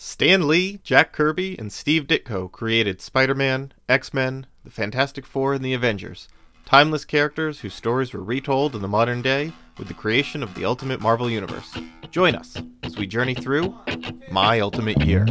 Stan Lee, Jack Kirby, and Steve Ditko created Spider Man, X Men, the Fantastic Four, and the Avengers. Timeless characters whose stories were retold in the modern day with the creation of the Ultimate Marvel Universe. Join us as we journey through My Ultimate Year.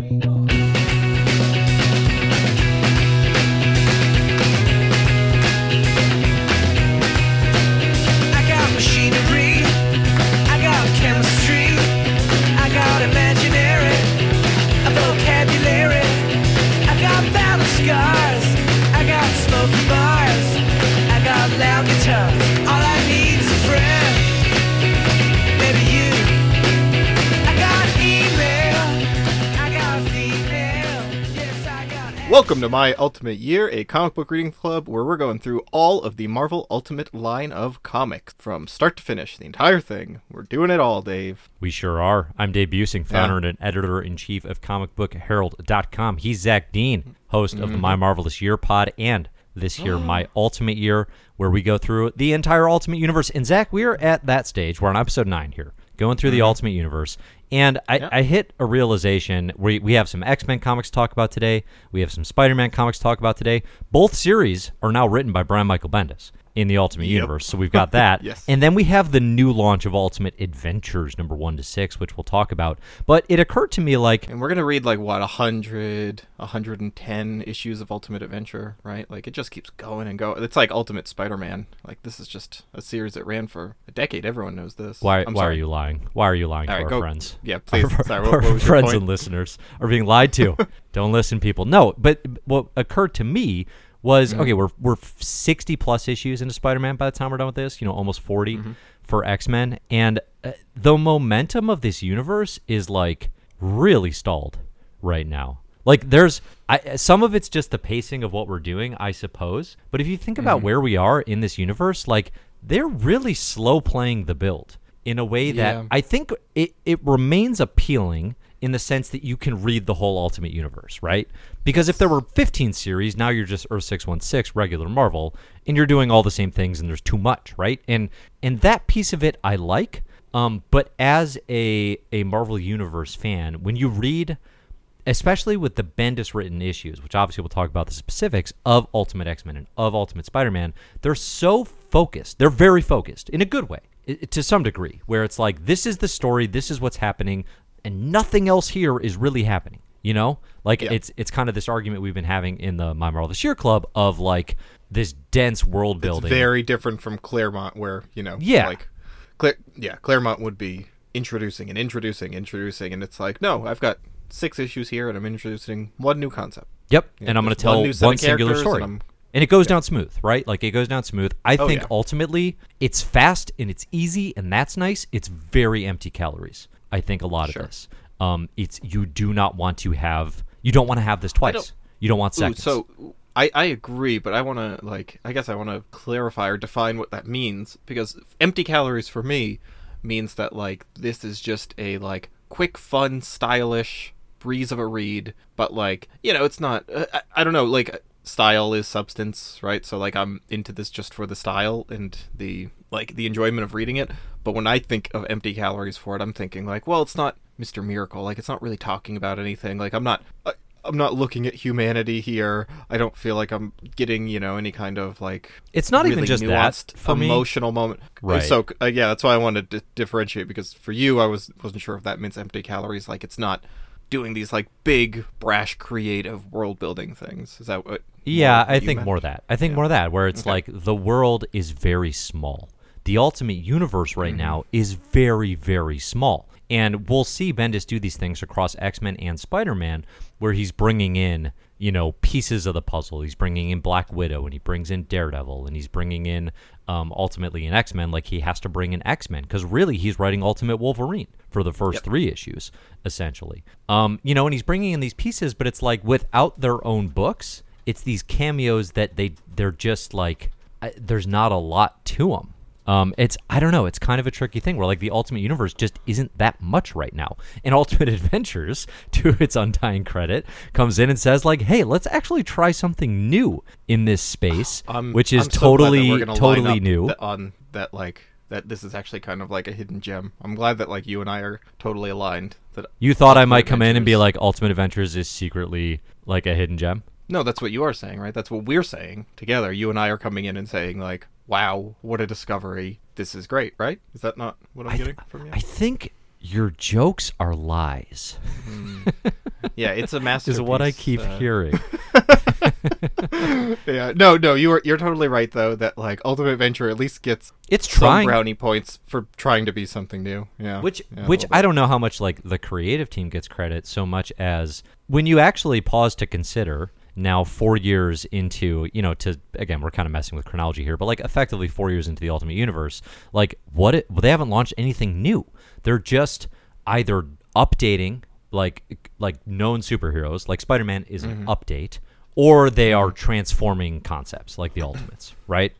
Welcome to My Ultimate Year, a comic book reading club where we're going through all of the Marvel Ultimate line of comics from start to finish, the entire thing. We're doing it all, Dave. We sure are. I'm Dave Buesing, founder and editor in chief of comicbookherald.com. He's Zach Dean, host of the mm-hmm. My Marvelous Year pod and this year, My Ultimate Year, where we go through the entire Ultimate Universe. And Zach, we are at that stage. We're on episode nine here, going through the mm-hmm. Ultimate Universe. And I, I hit a realization. We, we have some X Men comics to talk about today. We have some Spider Man comics to talk about today. Both series are now written by Brian Michael Bendis in the Ultimate Universe. So we've got that. Yes. And then we have the new launch of Ultimate Adventures number one to six, which we'll talk about. But it occurred to me like And we're going to read like, what, 100, 110 issues of Ultimate Adventure, right? Like, it just keeps going and going. It's like Ultimate Spider Man. Like, this is just a series that ran for a decade. Everyone knows this. why I'm why are you lying? Why are you lying All to right, our go- friends? Yeah, please. Our, Sorry, what, our what was your friends and listeners are being lied to. Don't listen, people. No, but what occurred to me was Mm-hmm. okay. We're we're sixty plus issues into Spider Man by the time we're done with this. You know, almost 40 Mm-hmm. for X Men, and uh, the momentum of this universe is like really stalled right now. Like there's I, some of it's just the pacing of what we're doing, I suppose. But if you think Mm-hmm. about where we are in this universe, like they're really slow playing the build in a way that Yeah. I think it, it remains appealing in the sense that you can read the whole Ultimate Universe, right? Because if there were 15 series, now you're just Earth 616 regular Marvel and you're doing all the same things and there's too much, right? And and that piece of it I like. Um, but as a a Marvel Universe fan, when you read especially with the Bendis written issues, which obviously we'll talk about the specifics of Ultimate X Men and of Ultimate Spider Man, they're so focused. They're very focused in a good way, to some degree, where it's like, this is the story, this is what's happening, and nothing else here is really happening. You know, like Yeah. it's it's kind of this argument we've been having in the My Marvel this Year Club of like this dense world It's building. very different from Claremont, where, you know, Yeah. like, yeah, Claremont would be introducing and introducing, introducing, and it's like, no, I've got six issues here, and I'm introducing one new concept. Yep, Yeah, and I'm going to tell one one, new set of singular story, and and, it goes down smooth, right? Like it goes down smooth. I Oh, think yeah. ultimately it's fast and it's easy, and that's nice. It's very empty calories. I think a lot Sure. of this. Um, it's you do not want to have you don't want to have this twice. don't- You don't want Ooh, seconds. so I, I agree, but I want to like I guess I want to clarify or define what that means because empty calories for me means that like this is just a like quick, fun, stylish breeze of a read, but like you know it's not. Uh, I, I don't know like style is substance, right? So like I'm into this just for the style and the like the enjoyment of reading it. But when I think of empty calories for it, I'm thinking like, well, it's not Mr. Miracle. Like it's not really talking about anything. Like I'm not. I, I'm not looking at humanity here. I don't feel like I'm getting, you know, any kind of like. It's not even really just that, nuanced me. emotional moment. Right. So uh, yeah, that's why I wanted to differentiate because for you, I was wasn't sure if that means empty calories. Like it's not doing these like big, brash, creative world building things. Is that what? Yeah, I think meant? more that. I think more of that, where it's Okay. like the world is very small. The ultimate universe right Mm-hmm. now is very, very small. And we'll see Bendis do these things across X Men and Spider Man, where he's bringing in, you know, pieces of the puzzle. He's bringing in Black Widow, and he brings in Daredevil, and he's bringing in, um, ultimately, an X Men. Like he has to bring in X Men because really he's writing Ultimate Wolverine for the first three issues, essentially. Um, you know, and he's bringing in these pieces, but it's like without their own books, it's these cameos that they they're just like there's not a lot to them. Um, it's I don't know. It's kind of a tricky thing where like the Ultimate Universe just isn't that much right now. And Ultimate Adventures, to its undying credit, comes in and says like, "Hey, let's actually try something new in this space, which is so totally we're gonna line totally new." th- on that like that this is actually kind of like a hidden gem. I'm glad that like you and I are totally aligned. That You thought I Ultimate might come in and be like, Ultimate Adventures is secretly like a hidden gem. no, that's what you are saying, right? That's what we're saying together. You and I are coming in and saying like, "Wow, what a discovery! This is great!" Right? Is that not what I'm th- getting from you? I think your jokes are lies. yeah, it's a masterpiece. Is what I keep uh, hearing. Yeah, no, no, you are you're totally right though. That like Ultimate Adventure at least gets It's some trying, brownie points for trying to be something new. Yeah, which Yeah, which I don't know how much like the creative team gets credit so much as when you actually pause to consider now 4 years into, you know, to again, we're kind of messing with chronology here, but like effectively 4 years into the Ultimate Universe, like what it, they haven't launched anything new. They're just either updating like like known superheroes, like Spider-Man is an Mm-hmm. update, or they are transforming concepts like the Ultimates, right?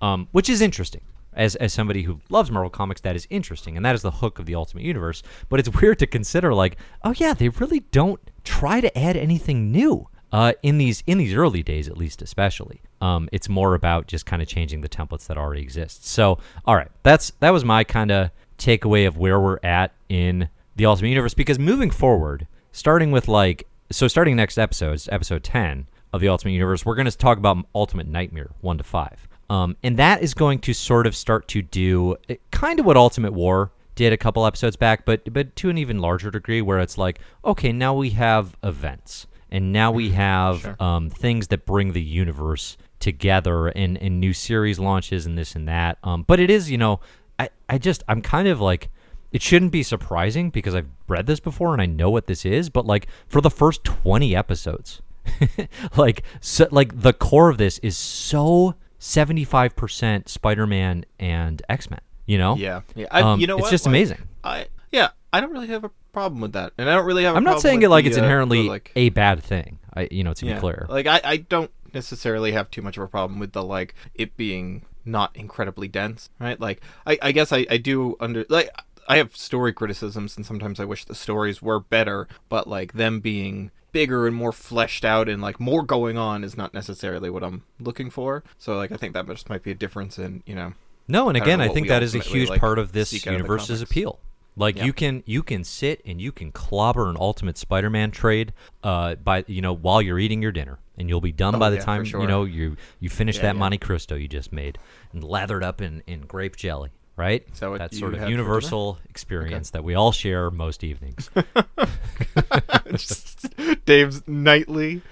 Um, which is interesting. As, as somebody who loves Marvel Comics, that is interesting, and that is the hook of the Ultimate Universe. But it's weird to consider, like, oh yeah, they really don't try to add anything new uh, in these in these early days, at least, especially. Um, it's more about just kind of changing the templates that already exist. So, all right, that's that was my kind of takeaway of where we're at in the Ultimate Universe. Because moving forward, starting with like so, starting next episode, episode ten of the Ultimate Universe, we're going to talk about Ultimate Nightmare one to five, um, and that is going to sort of start to do kind of what Ultimate War did a couple episodes back, but but to an even larger degree, where it's like, okay, now we have events, and now we have um, things that bring the universe together, and and new series launches, and this and that. Um, but it is, you know, I I just I'm kind of like. It shouldn't be surprising because I've read this before and I know what this is, but like for the first 20 episodes, like so, like the core of this is so 75% Spider-Man and X-Men, you know? Yeah, yeah. I, Um, you know it's what? just Like, amazing. I yeah, I don't really have a problem with that, and I don't really have. i I'm not saying it like it's inherently like a bad thing. I you know, to yeah. be clear. Like I, I don't necessarily have too much of a problem with the like it being not incredibly dense, right? Like I, I guess I, I do under like I have story criticisms and sometimes I wish the stories were better, but like them being bigger and more fleshed out and like more going on is not necessarily what I'm looking for. So like I think that just might be a difference in, you know, No, and again, know I think that is a huge like, part of this of universe's appeal. Like Yeah. you can you can sit and you can clobber an Ultimate Spider-Man trade uh, by you know while you're eating your dinner, and you'll be done Oh, by the yeah, time sure. you know you you finish Yeah, that. Monte Cristo you just made and lathered up in, in grape jelly. Right, that that sort of universal experience that we all share most evenings. Dave's nightly,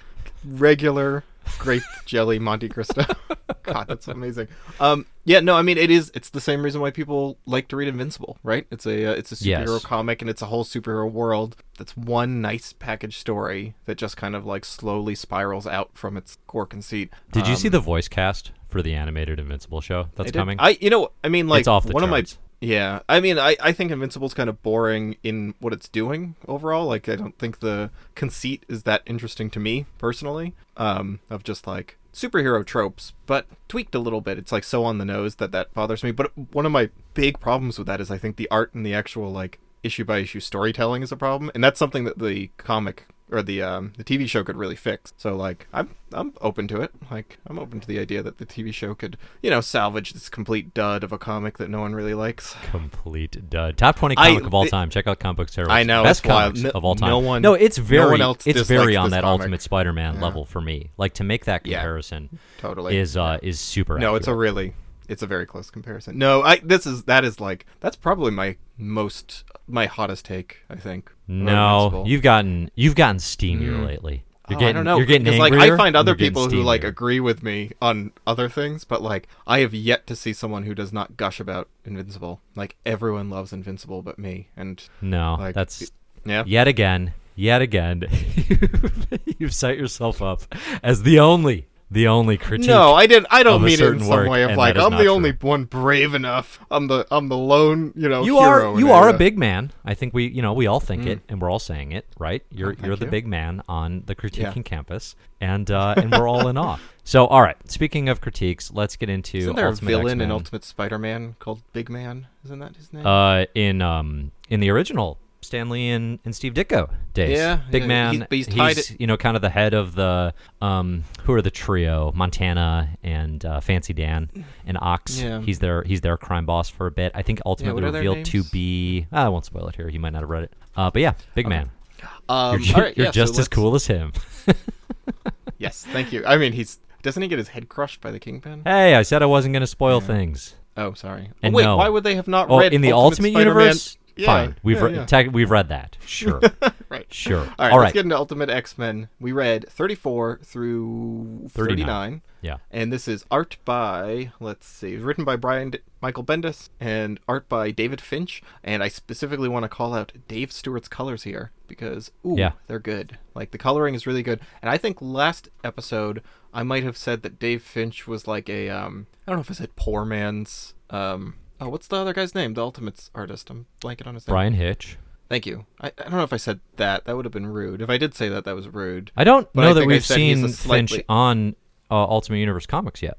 regular grape jelly Monte Cristo. God, that's amazing. Um, yeah, no, I mean it is. It's the same reason why people like to read Invincible, right? It's a uh, it's a superhero Yes. comic, and it's a whole superhero world. That's one nice package story that just kind of like slowly spirals out from its core conceit. Did you see Um, the voice cast for the animated Invincible show that's did- coming? I, you know, I mean, like It's off the one charts. of my. Yeah, I mean, I, I think Invincible's kind of boring in what it's doing overall. Like, I don't think the conceit is that interesting to me personally. Um, of just like superhero tropes, but tweaked a little bit. It's like so on the nose that that bothers me. But one of my big problems with that is I think the art and the actual like issue by issue storytelling is a problem, and that's something that the comic or the um, the TV show could really fix. So like I'm I'm open to it. Like I'm open to the idea that the TV show could you know salvage this complete dud of a comic that no one really likes. Complete dud. Top twenty I- comic of all it- time. Check out Comic Books. I know, best comics No- of all time. no one- No, it's no very. one else it's very on that comic. Ultimate Spider-Man Yeah. level for me. Like to make that comparison. Yeah. Totally. is uh is super. no, it's a really it's a very close comparison. No, I this is that is like that's probably my most my hottest take. I think. No. You've gotten you've gotten steamier Mm. lately. You're Oh, getting, I don't know. You're getting because, like I find other people who like agree with me on other things, but like I have yet to see someone who does not gush about Invincible. Like everyone loves Invincible, but me. And No, like, that's yeah, yet again, yet again. You've set yourself up as the only, the only critique. No, I didn't. I don't mean it in some work, way of like I'm the true. only one brave enough. I'm the I'm the lone you know you are you are a big man. I think we you know we all think it, and we're all saying it, right? You're Mm. Oh, you're the you. big man on the critiquing Yeah. campus, and uh, and we're all in awe. So, all right. Speaking of critiques, let's get into Isn't there Ultimate a villain X-Men. in Ultimate Spider-Man called Big Man? Isn't that his name? Uh, in um in the original Stan Lee and, and Steve Ditko days. Yeah, big yeah, man. he's- he's tied it- you know kind of the head of the um who are the trio Montana and uh, Fancy Dan and Ox. Yeah. He's their he's their crime boss for a bit. I think ultimately their revealed to be. I won't spoil it here. You might not have read it. Uh, but yeah, big man. Um, You're, right, you're yeah, so just as cool as him. Yes, thank you. I mean, he's doesn't he get his head crushed by the kingpin? hey, I said I wasn't going to spoil things. Oh, sorry. Oh, And wait, no. why would they have not Oh, read in the Ultimate, Ultimate, Universe, Yeah, fine. We've yeah, re- yeah. tech- we've read that. Sure, right. sure. All right, All let's get into Ultimate X Men. We read 34 through 39. 39. Yeah. And this is art by, let's see, written by Brian D- Michael Bendis and art by David Finch. And I specifically want to call out Dave Stewart's colors here because, ooh, Yeah. they're good. Like, the coloring is really good. And I think last episode, I might have said that Dave Finch was like a, um, I don't know if I said poor man's, um, oh, what's the other guy's name? The Ultimates artist. I'm blanking on his name. Bryan Hitch. Thank you. I, I don't know if I said that. That would have been rude. If I did say that, that was rude. I don't But know I that we've seen slightly- Finch on uh, Ultimate Universe comics yet.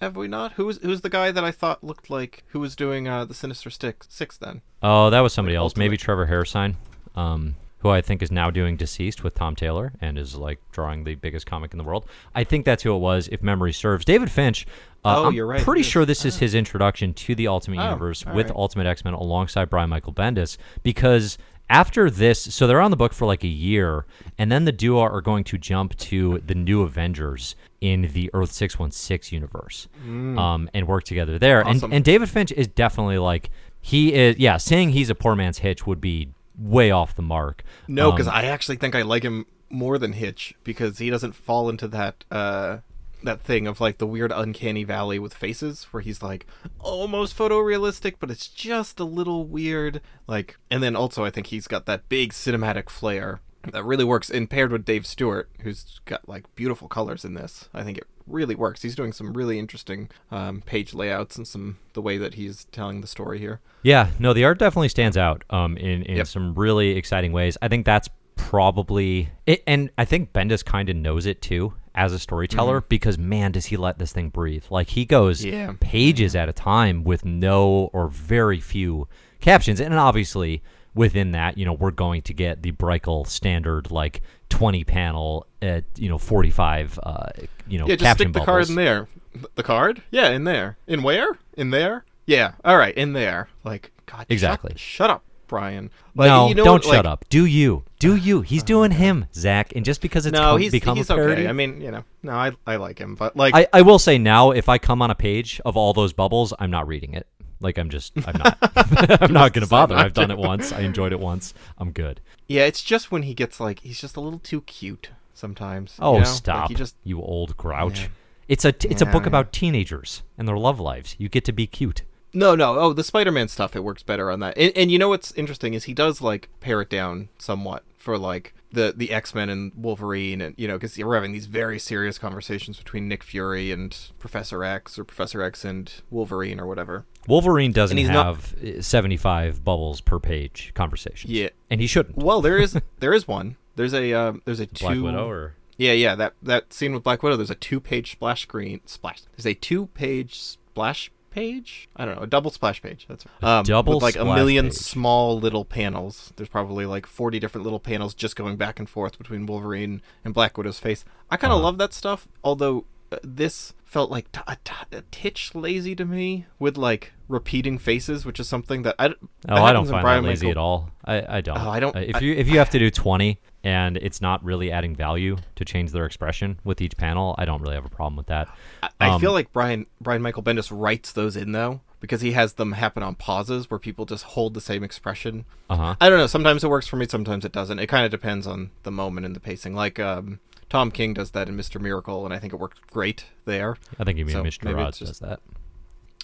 Have we not? Who was who's the guy that I thought looked like who was doing uh, the Sinister Stick Six then? Oh, that was somebody else. Ultimate. Maybe Trevor Hairsine, um, who I think is now doing DCeased with Tom Taylor and is like drawing the biggest comic in the world. I think that's who it was, if memory serves. David Finch. Uh, Oh, I'm you're right, Pretty it is. sure this is his introduction to the Ultimate Oh, Universe with right. Ultimate X Men alongside Brian Michael Bendis because. After this, so they're on the book for like a year, and then the duo are going to jump to the new Avengers in the Earth 616 universe um, and work together there. Mm. Awesome. And, and David Finch is definitely like, he is, yeah, saying he's a poor man's hitch would be way off the mark. No, because Um, I actually think I like him more than Hitch because he doesn't fall into that uh, that thing of like the weird uncanny valley with faces where he's like almost photorealistic, but it's just a little weird. Like, and then also I think he's got that big cinematic flair that really works. And paired with Dave Stewart, who's got like beautiful colors in this, I think it really works. He's doing some really interesting um, page layouts and some the way that he's telling the story here. Yeah, no, the art definitely stands out um, in in Yep. some really exciting ways. I think that's probably it, and I think Bendis kind of knows it too as a storyteller because man, does he let this thing breathe? Like he goes Mm-hmm. Yeah. pages at a time with no or very few captions, and obviously within that, you know, we're going to get the Breichel standard like twenty panel at you know forty five, uh, you know, Yeah, just stick the bubbles. card in there. The card? Yeah, in there. In where? In there? Yeah. All right, in there. Like God. Exactly. Shut, up, Brian. Like, no, you know don't like- shut up. Do you? Do you? He's doing him, Zach. And just because it's No, come, he's become he's a parody, okay. I mean, you know, no, I I like him, but like, I, I will say now, if I come on a page of all those bubbles, I'm not reading it. Like I'm just, I'm not, I'm not gonna bother. I've done it once. I enjoyed it once. I'm good. yeah, it's just when he gets like he's just a little too cute sometimes. you Oh, know? Like, stop! just you old grouch. Yeah. It's a, t- it's a book yeah. about teenagers and their love lives. You get to be cute. No, no. Oh, the Spider-Man stuff. It works better on that. And, and you know what's interesting is he does like pare it down somewhat for like the the X-Men and Wolverine, and you know, because we're having these very serious conversations between Nick Fury and Professor X, or Professor X and Wolverine, or whatever. Wolverine doesn't he's not- have uh 75 bubbles per page conversations. Yeah. and he shouldn't. Well, there is there is one. There's a um, there's a two. Black Widow or Yeah, yeah. That that scene with Black Widow. There's a two-page splash screen. Splash. There's a two-page splash page. I don't know, a double splash page. That's um, double with like a million page. small little panels. There's probably like 40 different little panels just going back and forth between Wolverine and Black Widow's face. I kind of Uh-huh. love that stuff. Although uh, this felt like t- a, t- a titch lazy to me with like repeating faces, which is something that I. d- Oh, that I don't find Brian that lazy Michael- at all. I, I don't. Oh, I don't- If I- you if you have to do twenty and it's not really adding value to change their expression with each panel, I don't really have a problem with that. I, I Um, feel like Brian Brian Michael Bendis writes those in though because he has them happen on pauses where people just hold the same expression. Uh huh. I don't know. Sometimes it works for me. Sometimes it doesn't. It kind of depends on the moment and the pacing. Like um, Tom King does that in Mister Miracle, and I think it worked great there. I think you mean So, Mr. maybe just- does that.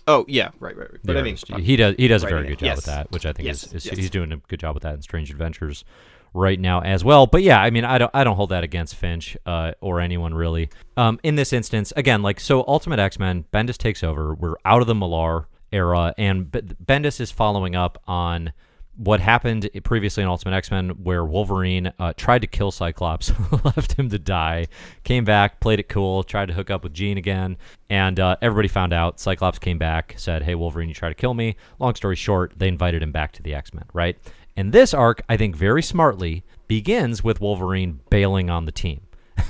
Oh yeah, right, right, right. But I mean, he does he does a very good job with that, which I think Yes, is, is yes. he's doing a good job with that in Strange Adventures right now as well. But yeah, I mean, I don't I don't hold that against Finch uh, or anyone really. Um, in this instance, again, like so, Ultimate X Men, Bendis takes over. We're out of the Millar era, and B- Bendis is following up on what happened previously in Ultimate X Men, where Wolverine uh, tried to kill Cyclops, left him to die, came back, played it cool, tried to hook up with Jean again, and uh, everybody found out. Cyclops came back, said, "Hey, Wolverine, you tried to kill me." Long story short, they invited him back to the X Men, right? And this arc, I think, very smartly begins with Wolverine bailing on the team.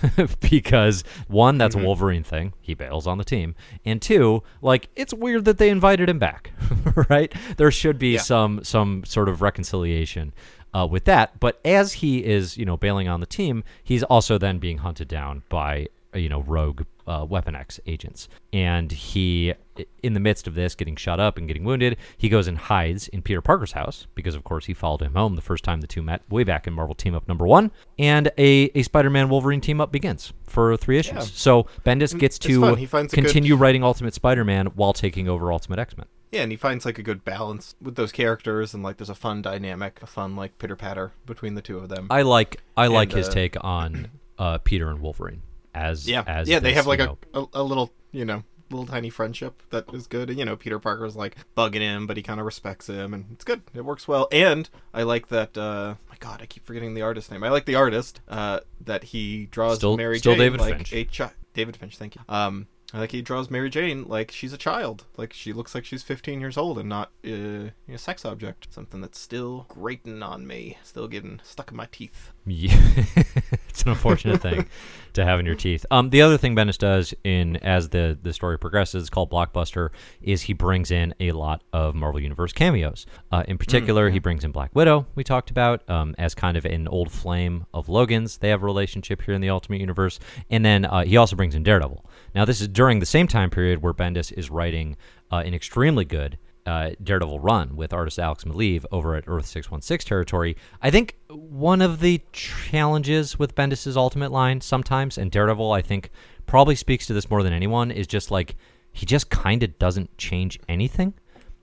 because one, that's Mm-hmm. a Wolverine thing. He bails on the team. And two, like it's weird that they invited him back, right? There should be Yeah. some some sort of reconciliation uh, with that. But as he is, you know, bailing on the team, he's also then being hunted down by you know rogue uh, Weapon X agents, and he, in the midst of this, getting shot up and getting wounded, he goes and hides in Peter Parker's house because, of course, he followed him home the first time the two met, way back in Marvel Team Up number one, and a, a Spider-Man Wolverine team up begins for three issues. Yeah. So Bendis gets it's to fun. He finds a good- continue writing Ultimate Spider-Man while taking over Ultimate X-Men. Yeah, and he finds like a good balance with those characters, and like there's a fun dynamic, a fun like pitter patter between the two of them. I like I like And, his uh, take on uh, Peter and Wolverine as yeah, as yeah, they have like a, a a little you know little tiny friendship that is good. And, you know, Peter Parker's like bugging him, but he kind of respects him, and it's good. It works well. And I like that. uh My God, I keep forgetting the artist name. I like the artist uh that he draws Still- Mary still Jane David like Finch. a chi- David Finch, thank you. Um, like he draws Mary Jane like she's a child, like she looks like she's 15 years old and not uh, a sex object. Something that's still grating on me, still getting stuck in my teeth. Yeah. it's an unfortunate thing to have in your teeth. Um, the other thing Bendis does in as the the story progresses, called Blockbuster, is he brings in a lot of Marvel Universe cameos. Uh, in particular, he brings in Black Widow. We talked about um, as kind of an old flame of Logan's. They have a relationship here in the Ultimate Universe, and then uh, he also brings in Daredevil. Now, this is during the same time period where Bendis is writing uh, an extremely good uh, Daredevil run with artist Alex Maleev over at Earth 616 territory. I think one of the challenges with Bendis's Ultimate line sometimes, and Daredevil, I think, probably speaks to this more than anyone, is just like he just kind of doesn't change anything.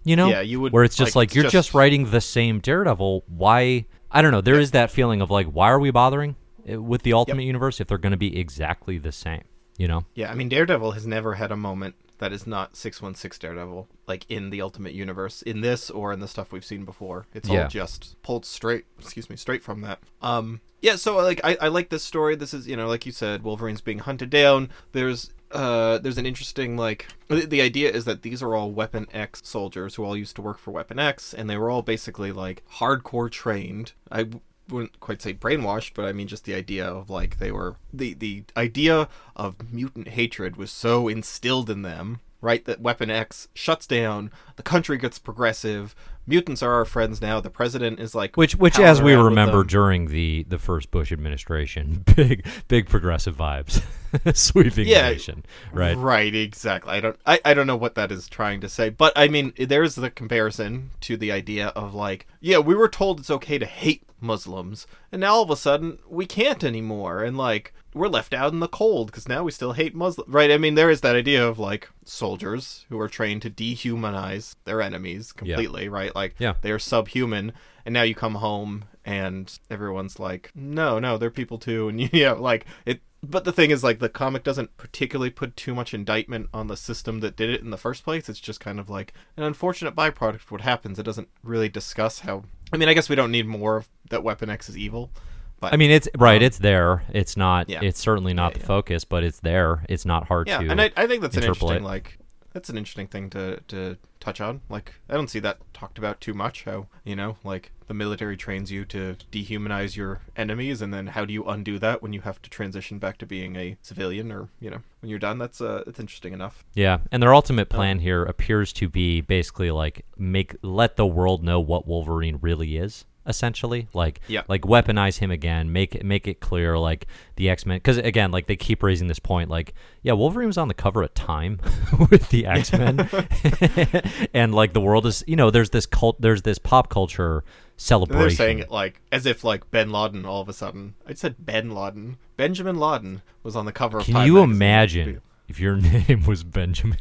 You know? Yeah, you would- Where it's just like, like, it's you're just- just writing the same Daredevil. Why? I don't know. There is that feeling of like, why are we bothering uh, with the Ultimate Universe if they're going to be exactly the same? You know? Yeah, I mean Daredevil has never had a moment that is not 616 Daredevil, like in the Ultimate Universe, in this or in the stuff we've seen before. It's Yeah. all just pulled straight, excuse me, straight from that. Um, yeah, so like I, I like this story. This is you know like you said, Wolverine's being hunted down. There's uh there's an interesting like the, the idea is that these are all Weapon X soldiers who all used to work for Weapon X, and they were all basically like hardcore trained. I wouldn't quite say brainwashed, but I mean just the idea of like they were the the idea of mutant hatred was so instilled in them, right? That Weapon X shuts down, the country gets progressive, mutants are our friends now. The president is like Which, which, as we remember during the the first Bush administration, big big progressive vibes, sweeping Yeah. nation, right? Right, exactly. I don't I, I don't know what that is trying to say, but I mean there's the comparison to the idea of like, yeah, we were told it's okay to hate Muslims, and now all of a sudden we can't anymore and like we're left out in the cold because now we still hate Muslims. Right? I mean there is that idea of like soldiers who are trained to dehumanize their enemies completely, right? Like Yeah. they are subhuman and now you come home and everyone's like no no they're people too and yeah like it but the thing is like the comic doesn't particularly put too much indictment on the system that did it in the first place it's just kind of like an unfortunate byproduct of what happens it doesn't really discuss how i mean i guess we don't need more of that weapon x is evil but I mean, it's right. Um, it's there. It's not. Yeah. It's certainly not Yeah, the yeah. focus, but it's there. It's not hard yeah to. and I, I think that's an interesting like that's an interesting thing to to touch on. Like i don't see that talked about too much how you know like the military trains you to dehumanize your enemies and then how do you undo that when you have to transition back to being a civilian or you know when you're done? That's uh that's interesting enough. Yeah, and their ultimate plan here appears to be basically like make let the world know what Wolverine really is. Essentially, like Yeah. like weaponize him again, make it make it clear like the X Men, because again, like they keep raising this point, like yeah, Wolverine was on the cover at Time with the X Men, and like the world is, you know, there's this cult, there's this pop culture celebration. they're saying it like as if like Ben Laden all of a sudden. I said Ben Laden. Benjamin Laden was on the cover of Can you magazine. imagine if your name was Benjamin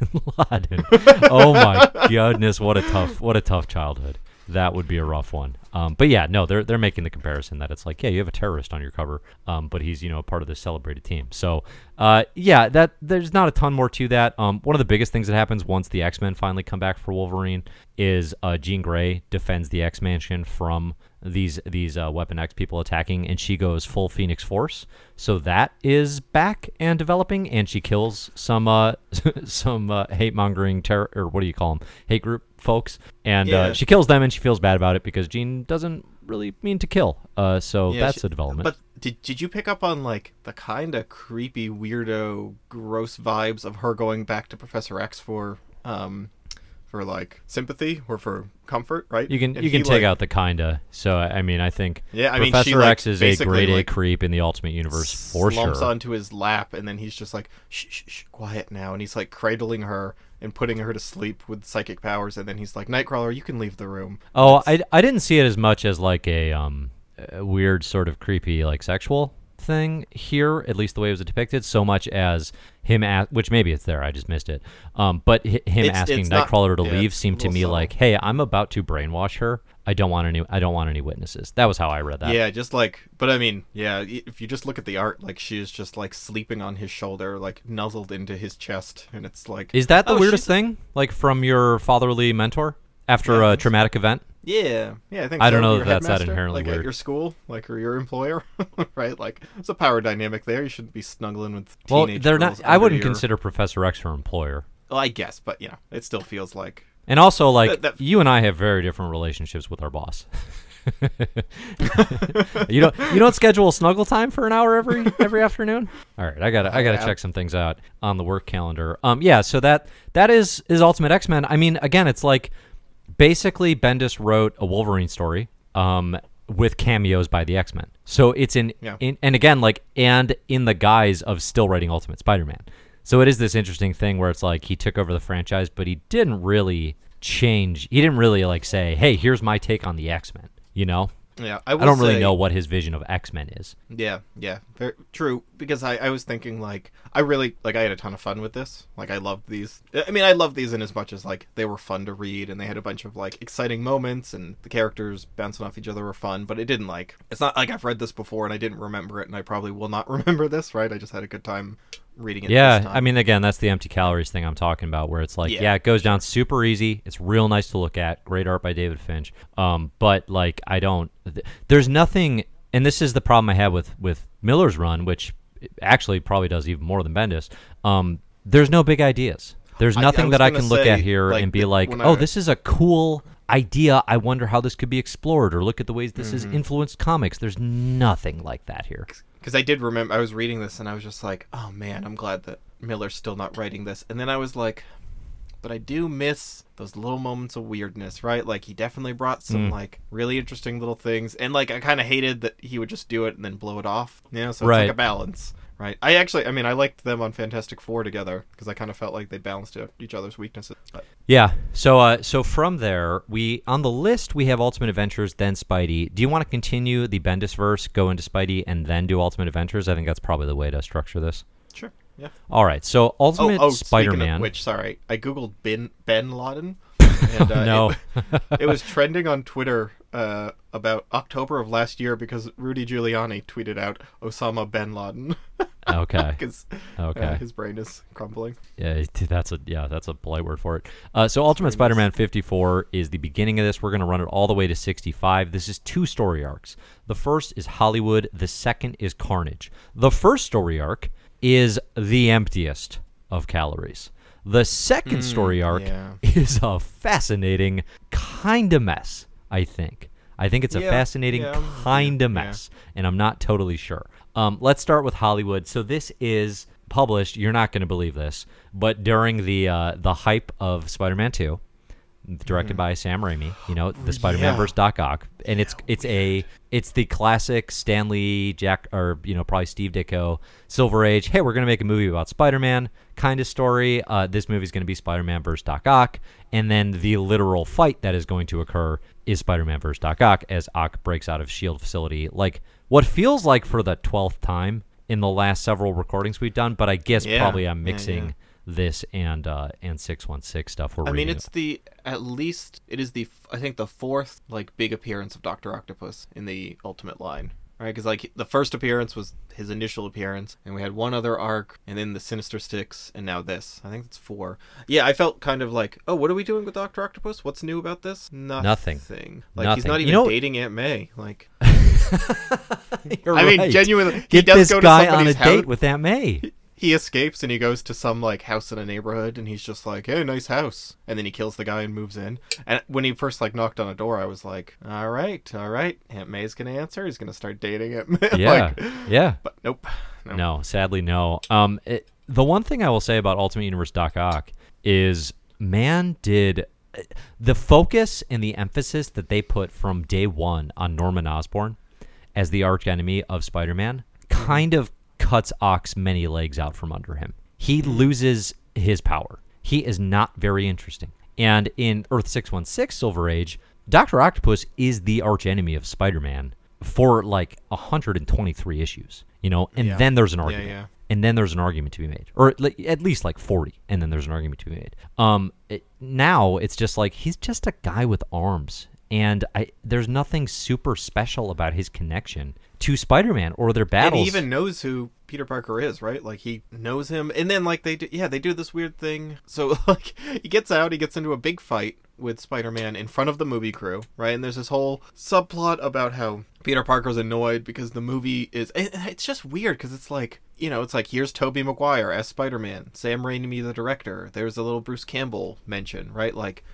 Laden? oh my goodness, what a tough what a tough childhood. That would be a rough one. Um, but yeah, no, they're they're making the comparison that it's like, yeah, you have a terrorist on your cover, um, but he's you know a part of this celebrated team. So uh, yeah, that there's not a ton more to that. Um, one of the biggest things that happens once the X Men finally come back for Wolverine is uh, Jean Grey defends the X Mansion from these these uh, Weapon X people attacking, and she goes full Phoenix Force. So that is back and developing, and she kills some uh, some uh, hate mongering terror or what do you call them hate group folks, and uh, she kills them, and she feels bad about it because Jean doesn't really mean to kill. Uh, so Yeah, that's she- a development. But did did you pick up on like the kind of creepy, weirdo, gross vibes of her going back to Professor X for um for like sympathy or for comfort, right? you can And you can take like, out the kinda. So I mean, I think Yeah, I mean, she, Professor like, X is a grade A creep in the Ultimate Universe for slumps sure. onto his lap, and then he's just like, shh, shh, shh, quiet now, and he's like cradling her and putting her to sleep with psychic powers, and then he's like, Nightcrawler, you can leave the room. Oh, I, I didn't see it as much as like a um a weird sort of creepy like sexual thing here, at least the way it was depicted, so much as him a- which maybe it's there, I just missed it. Um, but hi- him It's- asking it's not- Nightcrawler to yeah, leave seemed to me subtle. like, hey, I'm about to brainwash her. I don't want any I don't want any witnesses. That was how I read that. Yeah, just like, but I mean, yeah, if you just look at the art, like she's just like sleeping on his shoulder, like nuzzled into his chest, and it's like, Is that the oh, weirdest she's- thing? Like from your fatherly mentor after Yeah, I a think so. traumatic event? Yeah, yeah, I think. I don't know Your if that's that headmaster, inherently like weird. at your school, like or your employer, right? Like, it's a power dynamic there. You shouldn't be snuggling with Well, they're girls not I wouldn't your- consider Professor X her employer. Well, I guess, but you know, it still feels like And also, like That- that- you and I have very different relationships with our boss. you don't you don't schedule snuggle time for an hour every every afternoon. All right, I gotta I gotta Yeah. check some things out on the work calendar. Um, yeah, so that that is is Ultimate X Men. I mean, again, it's like basically Bendis wrote a Wolverine story. Um. With cameos by the X Men, so it's in, Yeah. in, and again, like, and in the guise of still writing Ultimate Spider-Man. So it is this interesting thing where it's like he took over the franchise, but he didn't really change. He didn't really like say, "Hey, here's my take on the X Men." You know, yeah. I, I don't really say- know what his vision of X Men is. Yeah, yeah, very true. Because I, I was thinking like I really like I had a ton of fun with this. Like I loved these. I mean, I loved these in as much as like they were fun to read and they had a bunch of like exciting moments and the characters bouncing off each other were fun. But it didn't like it's not like I've read this before and I didn't remember it and I probably will not remember this. Right? I just had a good time reading it. Yeah, this time. I mean, again, that's the empty calories thing I'm talking about, where it's like, yeah, Yeah, it goes down super easy. It's real nice to look at. Great art by David Finch. Um, but like, I don't. Th- there's nothing, and this is the problem I have with with Millar's run, which actually probably does even more than Bendis. Um, there's no big ideas. There's I- I nothing that I can look say, at here like, and be the- like, oh, I- this is a cool idea. I wonder how this could be explored, or look at the ways this has Mm-hmm. influenced comics. There's nothing like that here. because I did remember I was reading this and I was just like, oh man, I'm glad that Millar's still not writing this. And then I was like, but I do miss those little moments of weirdness, right? Like he definitely brought some Mm. like really interesting little things, and like I kind of hated that he would just do it and then blow it off. You know, so it's like a balance. Right. I actually, I mean, I liked them on Fantastic Four together because I kind of felt like they balanced each other's weaknesses. But Yeah. So uh so from there, we on the list we have Ultimate Adventures, then Spidey. Do you want to continue the Bendis verse, go into Spidey, and then do Ultimate Adventures? I think that's probably the way to structure this. Yeah. All right. So Oh, Ultimate oh, speaking Spider-Man. which, sorry, I googled Bin Ben Laden. And, uh, No. it, it was trending on Twitter uh, about October of last year because Rudy Giuliani tweeted out Osama Ben Laden okay. because Okay. his brain is crumbling. Yeah, that's a yeah, that's a polite word for it. Uh, so Ultimate Spider-Man 54 is the beginning of this. We're going to run it all the way to 65. This is two story arcs. The first is Hollywood. The second is Carnage. The first story arc is the emptiest of calories. The second story arc yeah. is a fascinating kind of mess. I think. I think it's a Yeah, fascinating yeah, kind of mess, and I'm not totally sure. Um, let's start with Hollywood. So this is published. You're not going to believe this, but during the uh, the hype of Spider-Man 2, directed by Sam Raimi, you know, the Spider-Man yeah. versus Doc Ock, and it's it's a it's the classic Stan Lee Jack or you know probably Steve Ditko Silver Age. Hey, we're gonna make a movie about Spider-Man kind of story. Uh, this movie's gonna be Spider-Man versus Doc Ock, and then the literal fight that is going to occur is Spider-Man versus Doc Ock as Ock breaks out of Shield facility, like what feels like for the twelfth time in the last several recordings we've done. But I guess Yeah. probably I'm Yeah, mixing yeah. This and uh, and six one six stuff. We're I mean, it's the at least it is the I think the fourth like big appearance of Doctor Octopus in the Ultimate line, right? Because like the first appearance was his initial appearance, and we had one other arc, and then the Sinister Six, and now this. I think it's four. Yeah, I felt kind of like, oh, what are we doing with Doctor Octopus? What's new about this? Nothing. Nothing. Like he's Nothing. not You even know- dating Aunt May. Like I mean, right. genuinely, he Get does this go to guy on a somebody's date with Aunt May. he escapes and he goes to some like house in a neighborhood and he's just like, "Hey, nice house," and then he kills the guy and moves in. And when he first like knocked on a door, I was like, "All right, all right, Aunt May's gonna answer. He's gonna start dating it Yeah, like, yeah. but nope. No. No, sadly, no. Um, it, the one thing I will say about Ultimate Universe Doc Ock is, man, did the focus and the emphasis that they put from day one on Norman Osborn as the arch enemy of Spider-Man kind of cuts Ock's many legs out from under him. He loses his power. He is not very interesting. And in Earth 616 Silver Age, Dr. Octopus is the arch enemy of Spider-Man for like 123 issues, you know, and Yeah. then there's an argument. yeah. yeah. And then there's an argument to be made, or at, at least like 40, and then there's an argument to be made. Um, it, now it's just like he's just a guy with arms, and I there's nothing super special about his connection to Spider-Man or their battles. And he even knows who Peter Parker is, right? Like he knows him, and then like they do, yeah, they do this weird thing. So like he gets out, he gets into a big fight with Spider-Man in front of the movie crew, right? And there's this whole subplot about how Peter Parker's annoyed because the movie is. It's just weird because it's like you know, it's like here's Tobey Maguire as Spider-Man, Sam Raimi the director. There's a little Bruce Campbell mention, right? Like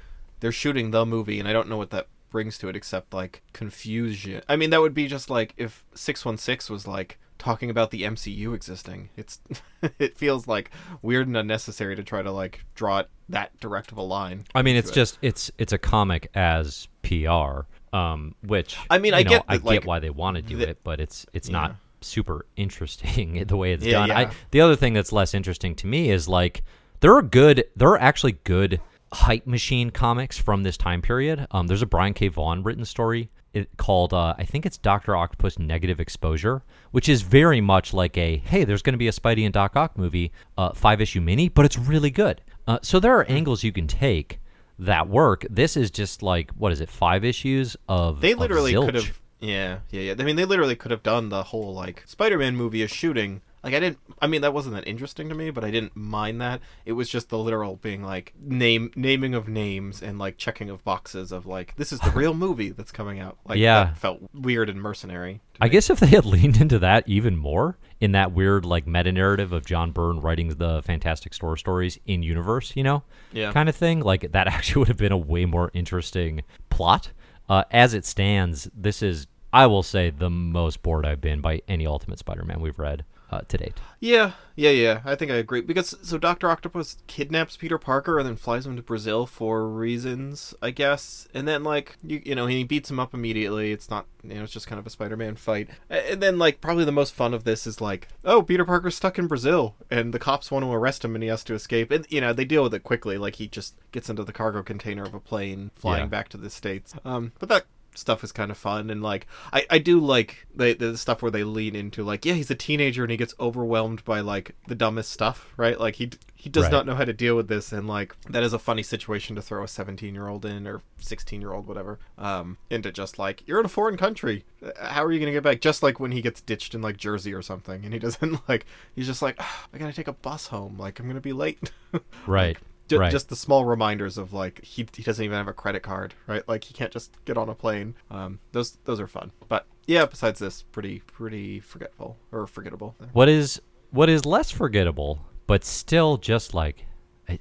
they're shooting the movie, and I don't know what that brings to it except like confusion. I mean, that would be just like if 616 was like talking about the MCU existing. It's it feels like weird and unnecessary to try to like draw it that direct of a line. I mean, it's it. just it's it's a comic as PR, um, which I mean, I know, get I that, like, get why they want to do the- it, but it's it's Yeah. not super interesting the way it's Yeah, done. yeah. I, the other thing that's less interesting to me is like there are good, there are actually good hype machine comics from this time period. Um, there's a Brian K. Vaughan written story it, called uh, I think it's Doctor Octopus Negative Exposure, which is very much like a hey, there's going to be a Spidey and Doc Ock movie, uh, five issue mini, but it's really good. Uh, so there are angles you can take that work. This is just like what is it, five issues of They of literally zilch. could have yeah, yeah, yeah. I mean, they literally could have done the whole like Spider-Man movie is shooting. Like I didn't I mean that wasn't that interesting to me, but I didn't mind that. It was just the literal being like name naming of names and like checking of boxes of like this is the real movie that's coming out. Like Yeah. that felt weird and mercenary. to I me. guess if they had leaned into that even more in that weird like meta narrative of John Byrne writing the Fantastic Store stories in universe, you know, Yeah. kind of thing, like that actually would have been a way more interesting plot. Uh, as it stands, this is, I will say, the most bored I've been by any Ultimate Spider-Man we've read uh, to date. Yeah, yeah, yeah. I think I agree because so Doctor Octopus kidnaps Peter Parker and then flies him to Brazil for reasons, I guess. And then like you you know he beats him up immediately. It's not you know it's just kind of a Spider-Man fight. And then like probably the most fun of this is like oh Peter Parker's stuck in Brazil and the cops want to arrest him and he has to escape. And you know they deal with it quickly. Like he just gets into the cargo container of a plane flying Yeah. back to the states. Um, but that stuff is kind of fun and like I, I do like the the stuff where they lean into like yeah he's a teenager and he gets overwhelmed by like the dumbest stuff right? Like he he does Right. not know how to deal with this and like that is a funny situation to throw a 17 year old in or 16 year old whatever um into just like you're in a foreign country. How are you gonna get back? Just like when he gets ditched in like Jersey or something and he doesn't like he's just like "Ah, I gotta take a bus home. Like I'm gonna be late. Right. Ju- right. Just the small reminders of like he, he doesn't even have a credit card, right? Like he can't just get on a plane. Um, those those are fun, but yeah. Besides this, pretty pretty forgetful or forgettable. What is what is less forgettable, but still just like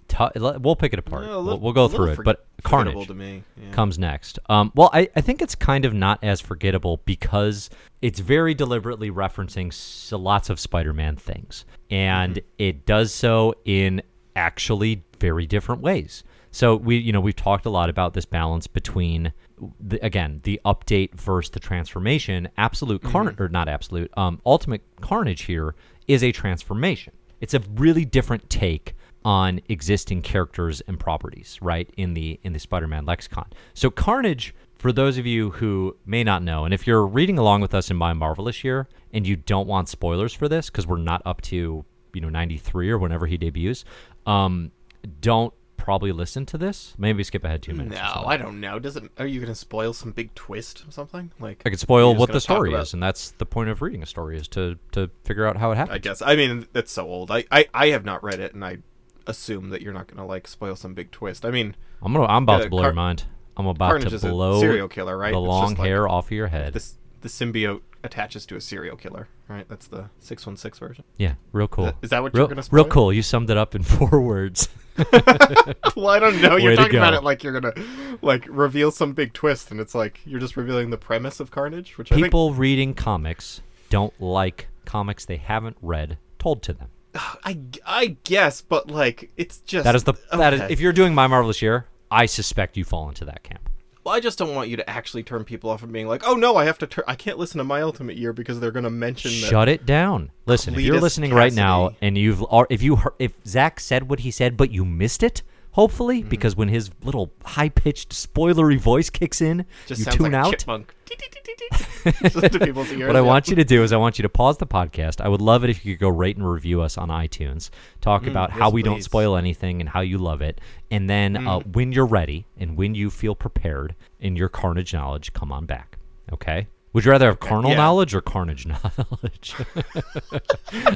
tou- we'll pick it apart. Yeah, a we'll, little- we'll go through it. for- But Carnage yeah. comes next. Um, well, I, I think it's kind of not as forgettable because it's very deliberately referencing s- lots of Spider-Man things, and Mm-hmm. it does so in actually very different ways. So we, you know, we've talked a lot about this balance between, the, again, the update versus the transformation. Absolute carnage, or not absolute, um, ultimate carnage here is a transformation. It's a really different take on existing characters and properties, right? In the in the Spider-Man lexicon. So Carnage, for those of you who may not know, and if you're reading along with us in My Marvelous Year and you don't want spoilers for this because we're not up to you know 93 or whenever he debuts, um, don't probably listen to this. Maybe skip ahead two minutes. No. I don't know. Does it? Are you gonna spoil some big twist or something? Like I could spoil what the story is, and that's the point of reading a story is to to figure out how it happens. I guess. I mean, that's so old. I, I I have not read it, and I assume that you're not gonna like spoil some big twist. I mean, I'm gonna I'm about Yeah, to blow Car- your mind. I'm about Carnage to blow serial killer, right? the It's long like hair off of your head. this the symbiote attaches to a serial killer, right? That's the six one six version. Yeah, real cool. that- is that what real, you're gonna Real cool. You summed it up in four words. well, I don't know. You're Way talking about it like you're gonna like reveal some big twist, and it's like you're just revealing the premise of Carnage, which People reading comics don't like comics they haven't read told to them. I I guess, but like it's just That is the that is if you're doing my marvelous year, I suspect you fall into that camp. Well, I just don't want you to actually turn people off from being like, oh no, I have to turn. I can't listen to my Ultimate Year because they're gonna mention that. Shut it down. Listen, if you're Cletus listening right now and you've if you heard, if Zach said what he said but you missed it, hopefully Mm-hmm. because when his little high pitched spoilery voice kicks in, Just you tune like out. chipmunk. Just to people's ears. What I want you to do is I want you to pause the podcast. I would love it if you could go rate and review us on iTunes. Talk about how Mm, yes, we don't. Mm. spoil anything and how you love it. And then uh, when you're ready and when you feel prepared in your carnage knowledge, come on back. Okay? Would you rather have carnal yeah. knowledge or carnage knowledge?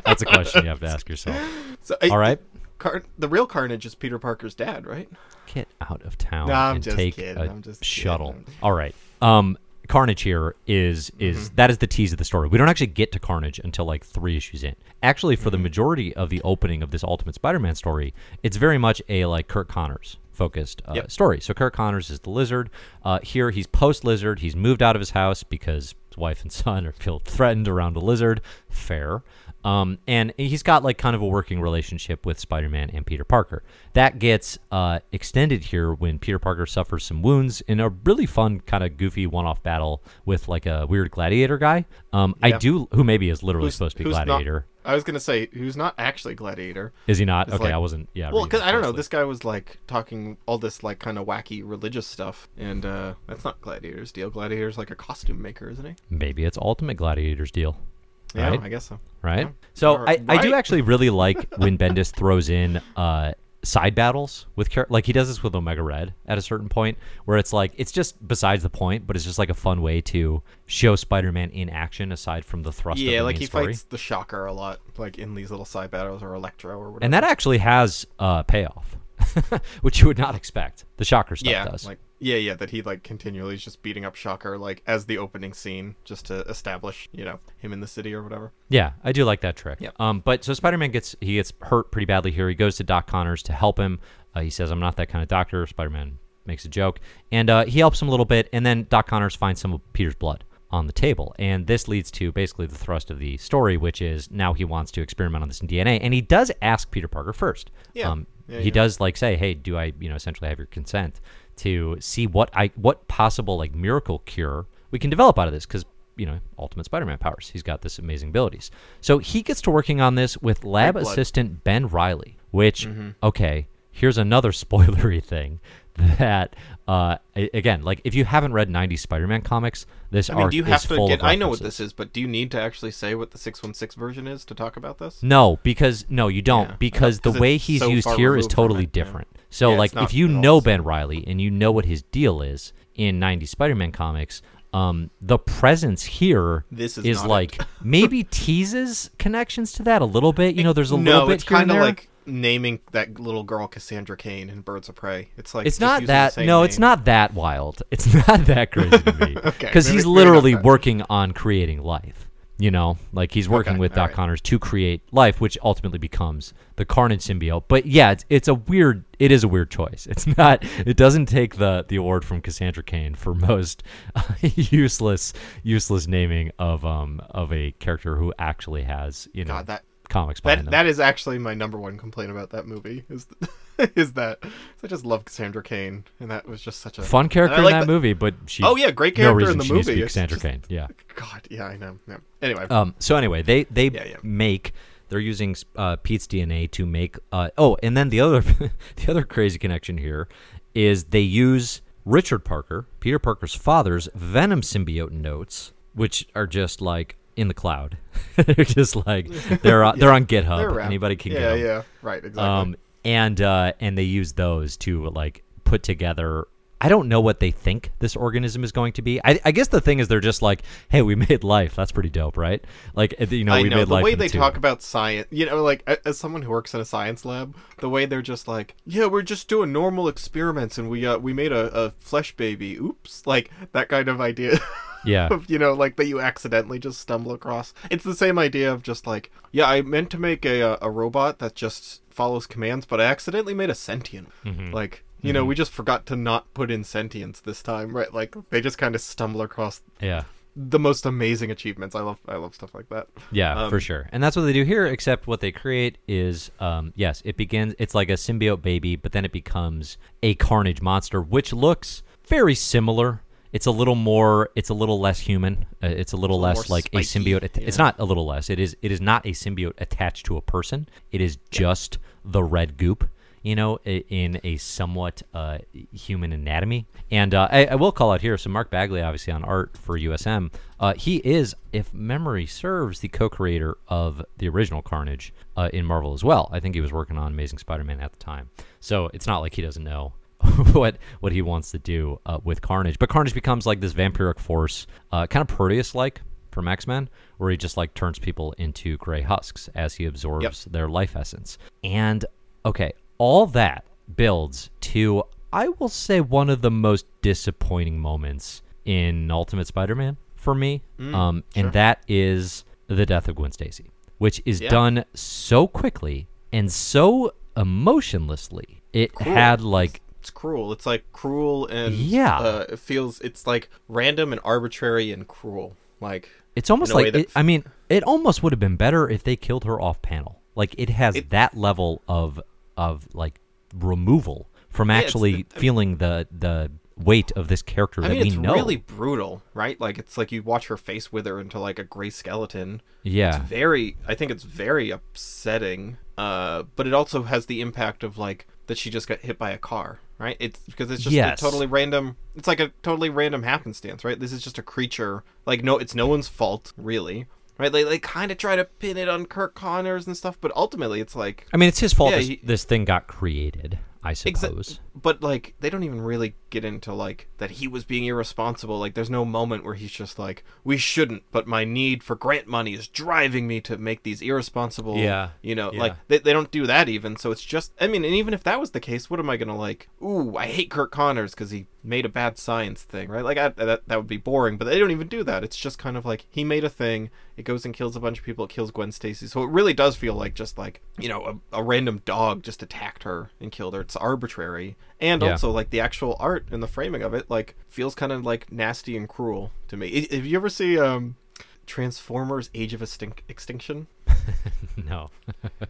That's a question you have to ask yourself. So, All right? Car- the real Carnage is Peter Parker's dad, right? Get out of town Nah, I'm and just take kidding. a I'm just shuttle. kidding. All right. Um, Carnage here is is Mm-hmm. that is the tease of the story. We don't actually get to Carnage until like three issues in. Actually, for the Mm-hmm. majority of the opening of this Ultimate Spider-Man story, it's very much a like Kirk Connors focused uh, Yep. story. So Kirk Connors is the Lizard. Uh, here he's post Lizard. He's moved out of his house because his wife and son are feel threatened around a lizard. Fair. Um, and he's got like kind of a working relationship with Spider-Man and Peter Parker. That gets uh, extended here when Peter Parker suffers some wounds in a really fun kind of goofy one-off battle with like a weird gladiator guy. Um, I do who maybe is literally Who's- supposed to be who's not- gladiator. I was gonna say who's not actually Gladiator. Is he not? It's Okay, like- I wasn't. Yeah. Well, because I don't know, this guy was like talking all this like kind of wacky religious stuff, and uh that's not Gladiator's deal. Gladiator's like a costume maker, isn't he? maybe it's Ultimate Gladiator's deal. Yeah, Right? I guess so. right? Yeah. So Or- I, I do actually really like when Bendis throws in uh, side battles with char- like he does this with Omega Red at a certain point where it's like it's just besides the point, but it's just like a fun way to show Spider-Man in action aside from the thrust. of Yeah, the like he story. fights the Shocker a lot, like in these little side battles or Electro or whatever. and that actually has uh, payoff, which you would not expect. The Shocker stuff yeah, does. like yeah, yeah, that he like continually is just beating up Shocker like as the opening scene just to establish you know him in the city or whatever. Yeah, I do like that trick. Yeah. Um, but so Spider-Man gets he gets hurt pretty badly here. He goes to Doc Connors to help him. Uh, he says, "I'm not that kind of doctor." Spider-Man makes a joke, and uh, he helps him a little bit. And then Doc Connors finds some of Peter's blood on the table, and this leads to basically the thrust of the story, which is now he wants to experiment on this in DNA, and he does ask Peter Parker first. Yeah. Um, Yeah, he yeah. does like say, "Hey, do I, you know, essentially have your consent to see what I what possible like miracle cure we can develop out of this?" Because you know, Ultimate Spider-Man powers. He's got this amazing abilities. So he gets to working on this with lab assistant Ben Riley. Which, Mm-hmm. okay, here's another spoilery thing that, uh, again, like if you haven't read '90s Spider-Man comics, this I mean, do you have to of I know what this is, but do you need to actually say what the six one six version is to talk about this? No, because no, you don't. Yeah. because the way he's so used here is totally it, yeah. different. So, Yeah, like, if you know. Ben Riley and you know what his deal is in '90s Spider-Man comics, um, the presence here This is not like maybe teases connections to that a little bit. You know, there's a no, little bit it's kind of like naming that little girl Cassandra Cain in Birds of Prey. It's like It's not that. No, it's not that wild. It's not that crazy to me. Okay, Because he's literally working on creating life. You know, like he's working Okay, with Doc alright. Connors to create life, which ultimately becomes the Carnage symbiote. But yeah, it's, it's a weird. It is a weird choice. It's not. It doesn't take the the award from Cassandra Cain for most useless useless naming of um of a character who actually has you know God, that comics behind that them. that is actually my number one complaint about that movie. Is is that I just love Cassandra Cain, and that was just such a Fun character I in like that movie, but she. Oh yeah, great no character reason in the she needs to movie. be Cassandra Cain. Yeah. God, yeah, I know. Yeah. Anyway, Um, so anyway, they they Yeah, yeah. make they're using uh, Pete's DNA to make. Uh, oh, and then the other the other crazy connection here is they use Richard Parker, Peter Parker's father's Venom symbiote notes, which are just like in the cloud. they're just like they're on, they're on GitHub. they're. Anybody can yeah, get them. yeah, yeah. right, exactly. Um, and uh, and they use those to like put together. I don't know what they think this organism is going to be. I, I guess the thing is they're just like, hey, we made life. That's pretty dope, right? Like uh, you know, I we know made the life. way they two. talk about science. You know, like as someone who works in a science lab, the way they're just like, yeah, we're just doing normal experiments, and we uh we made a, a flesh baby. Oops, like that kind of idea. Yeah. of, you know, like that you accidentally just stumble across. It's the same idea of just like, yeah, I meant to make a a, a robot that just follows commands, but I accidentally made a sentient. Mm-hmm. Like, you know, we just forgot to not put in sentience this time, right? Like they just kind of stumble across Yeah. the most amazing achievements. I love I love stuff like that. Yeah, Um, for sure. And that's what they do here, except what they create is, um, yes, it begins, it's like a symbiote baby, but then it becomes a carnage monster, which looks very similar. It's a little more, it's a little less human. Uh, it's a little little less like a symbiote. att- It's not a little less. It is, it is not a symbiote attached to a person. It is just the red goop. You know, i- in a somewhat uh, human anatomy, and uh, I, I will call out here. So Mark Bagley, obviously on art for USM, uh, he is, if memory serves, the co-creator of the original Carnage uh, in Marvel as well. I think he was working on Amazing Spider-Man at the time, so it's not like he doesn't know what what he wants to do uh, with Carnage. But Carnage becomes like this vampiric force, uh, kind of Proteus-like from X-Men, where he just like turns people into gray husks as he absorbs their life essence. And okay, all that builds to I will say one of the most disappointing moments in Ultimate Spider-Man for me, um, and that is the death of Gwen Stacy, which is Yeah. done so quickly and so emotionlessly. It had like It's cruel. It's like cruel and Yeah. uh, it feels it's like random and arbitrary and cruel. Like It's almost in a way like it, I mean, it almost would have been better if they killed her off panel. Like it has It- that level of of like removal from it's- actually mean- feeling the the weight of this character I that mean, we it's know. really brutal, right? Like it's like you watch her face wither into like a gray skeleton. yeah, It's very. I think it's very upsetting. Uh, but it also has the impact of like that she just got hit by a car, right? It's because it's just Yes. a totally random. It's like a totally random happenstance, right? This is just a creature. Like no, it's no one's fault, really. Right? They they kind of try to pin it on Kirk Connors and stuff, but ultimately it's like I mean, it's his fault Yeah, this, he- this thing got created. I Exa- suppose. But like they don't even really get into like that he was being irresponsible. Like there's no moment where he's just like we shouldn't but my need for grant money is driving me to make these irresponsible Yeah, you know yeah. like they, they don't do that even. So it's just i mean and even if that was the case what am i gonna like ooh i hate kirk connors because he made a bad science thing right? Like I, that, that would be boring but they don't even do that. It's just kind of like he made a thing it goes and kills a bunch of people it kills gwen stacy. So it really does feel like just like you know a, a random dog just attacked her and killed her. It's arbitrary and Yeah. also like the actual art and the framing of it like feels kind of like nasty and cruel to me I- have you ever see um transformers age of Extin- extinction no.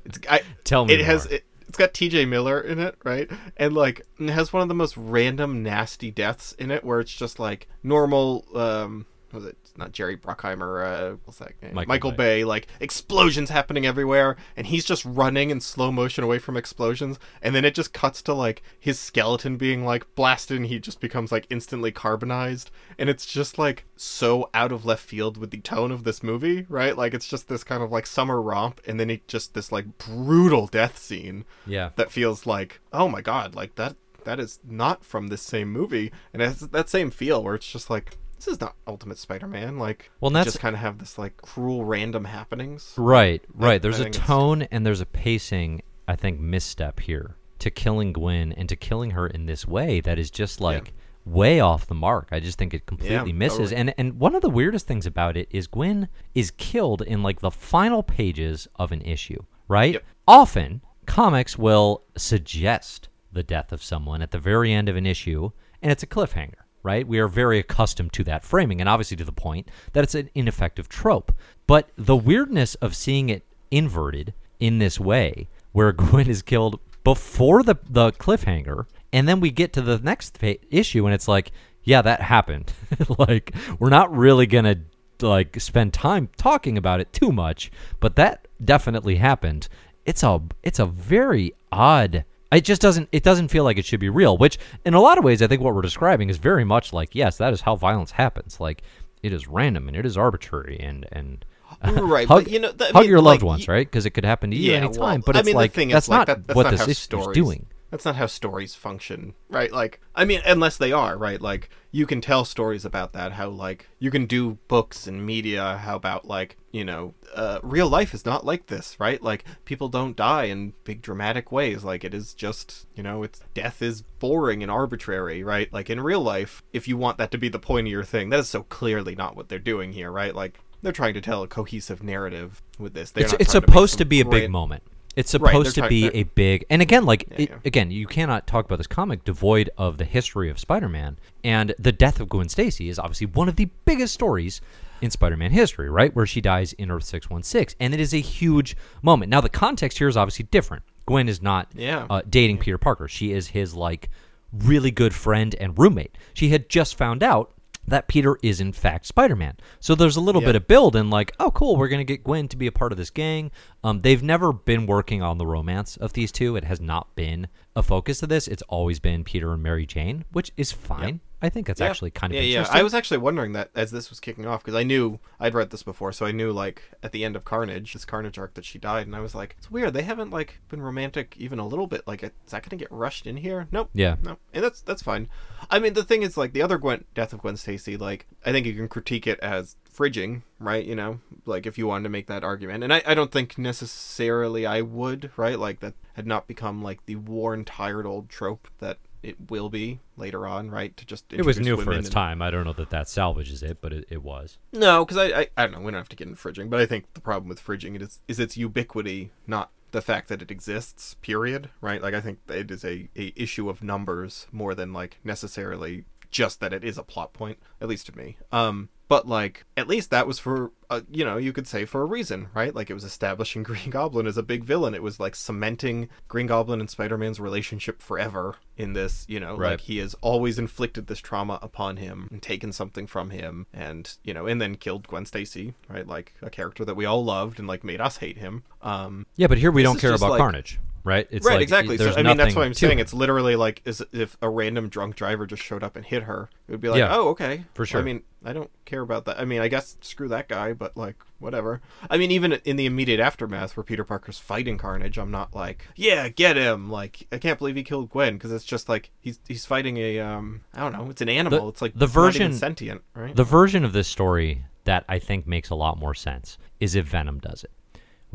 it's I, Tell me it has it, it's got TJ Miller in it, right? And like it has one of the most random nasty deaths in it where it's just like normal um what was it not Jerry Bruckheimer uh what's that name? Michael Michael, Bay. Bay. like explosions happening everywhere and he's just running in slow motion away from explosions and then it just cuts to like his skeleton being like blasted and he just becomes like instantly carbonized and it's just like so out of left field with the tone of this movie right like it's just this kind of like summer romp and then it just this like brutal death scene Yeah. that feels like oh my god like that that is not from this same movie and it has that same feel where it's just like this is not ultimate spider-man like Well, that's- just kind of have this like cruel random happenings Right, right. There's I a think it's- tone and there's a pacing, I think, misstep here to killing Gwen and to killing her in this way that is just like way off the mark. I just think it completely misses. totally. And and one of the weirdest things about it is Gwen is killed in like the final pages of an issue, right? Yep. Often comics will suggest the death of someone at the very end of an issue and it's a cliffhanger. Right? We are very accustomed to that framing, and obviously to the point that it's an ineffective trope. But the weirdness of seeing it inverted in this way, where Gwen is killed before the the cliffhanger, and then we get to the next pa- issue, and it's like, yeah, that happened. like we're not really gonna like spend time talking about it too much, but that definitely happened. It's a it's a very odd. It just doesn't it doesn't feel like it should be real. Which in a lot of ways, I think what we're describing is very much like yes, that is how violence happens. Like it is random and it is arbitrary and and right hug, but you know th- hug mean, your loved like, ones, right? Because it could happen to you yeah anytime. well, but I it's mean, like the thing that's is, like, not that, that's what not this is doing. That's not how stories function, right? Like, I mean, unless they are, right? Like, you can tell stories about that, how, like, you can do books and media, how about, like, you know, uh, real life is not like this, right? Like people don't die in big dramatic ways. Like it is just, you know, it's death is boring and arbitrary, right? Like in real life, if you want that to be the point of your thing, that is so clearly not what they're doing here, right? Like they're trying to tell a cohesive narrative with this. They're it's not it's trying to supposed to be a big moment. It's Right, supposed to be they're- a big, and again, like Yeah, it, yeah. again, you cannot talk about this comic devoid of the history of Spider-Man. And the death of Gwen Stacy is obviously one of the biggest stories in Spider-Man history, right? Where she dies in Earth six one six, and it is a huge moment. Now, the context here is obviously different. Gwen is not Yeah. uh, dating Peter Parker. She is his like really good friend and roommate. She had just found out that Peter is in fact Spider-Man. So there's a little Yeah. bit of build and like, oh cool, we're gonna get Gwen to be a part of this gang. Um, they've never been working on the romance of these two. It has not been a focus of this. It's always been Peter and Mary Jane, which is fine. I think that's Yeah. actually kind of yeah, yeah. I was actually wondering that as this was kicking off because I knew I'd read this before, so I knew like at the end of Carnage, this Carnage arc that she died, and I was like, it's weird. They haven't like been romantic even a little bit. Like, is that going to get rushed in here? Nope. Yeah. No, and that's that's fine. I mean, the thing is, like the other Gwen death of Gwen Stacy, like I think you can critique it as fridging, right? You know, like if you wanted to make that argument, and I, I don't think necessarily I would, right? Like that had not become like the worn, tired old trope that it will be later on, right? To just it was new for its and- time. I don't know that that salvages it, but it, it was. no, because I, I I don't know. We don't have to get into fridging, but I think the problem with fridging it is is its ubiquity, not the fact that it exists. Period. Right? Like I think it is a, a issue of numbers more than like necessarily just that it is a plot point. At least to me. Um, but like at least that was for uh, you know you could say for a reason, right? Like it was establishing Green Goblin as a big villain. It was like cementing Green Goblin and Spider Man's relationship forever in this. You know, Right. like he has always inflicted this trauma upon him and taken something from him and you know and then killed gwen stacy right like a character that we all loved and like made us hate him um Yeah, but here we don't care about like- Carnage, right? It's right like, exactly so i mean that's what i'm saying it. it's literally like as if a random drunk driver just showed up and hit her it would be like Yeah. oh okay For sure. i mean i don't care about that i mean i guess screw that guy but like whatever i mean even in the immediate aftermath where peter parker's fighting carnage i'm not like yeah get him like i can't believe he killed gwen because it's just like he's he's fighting a um i don't know it's an animal it's like the it's not even version- sentient right The version of this story that I think makes a lot more sense is if Venom does it.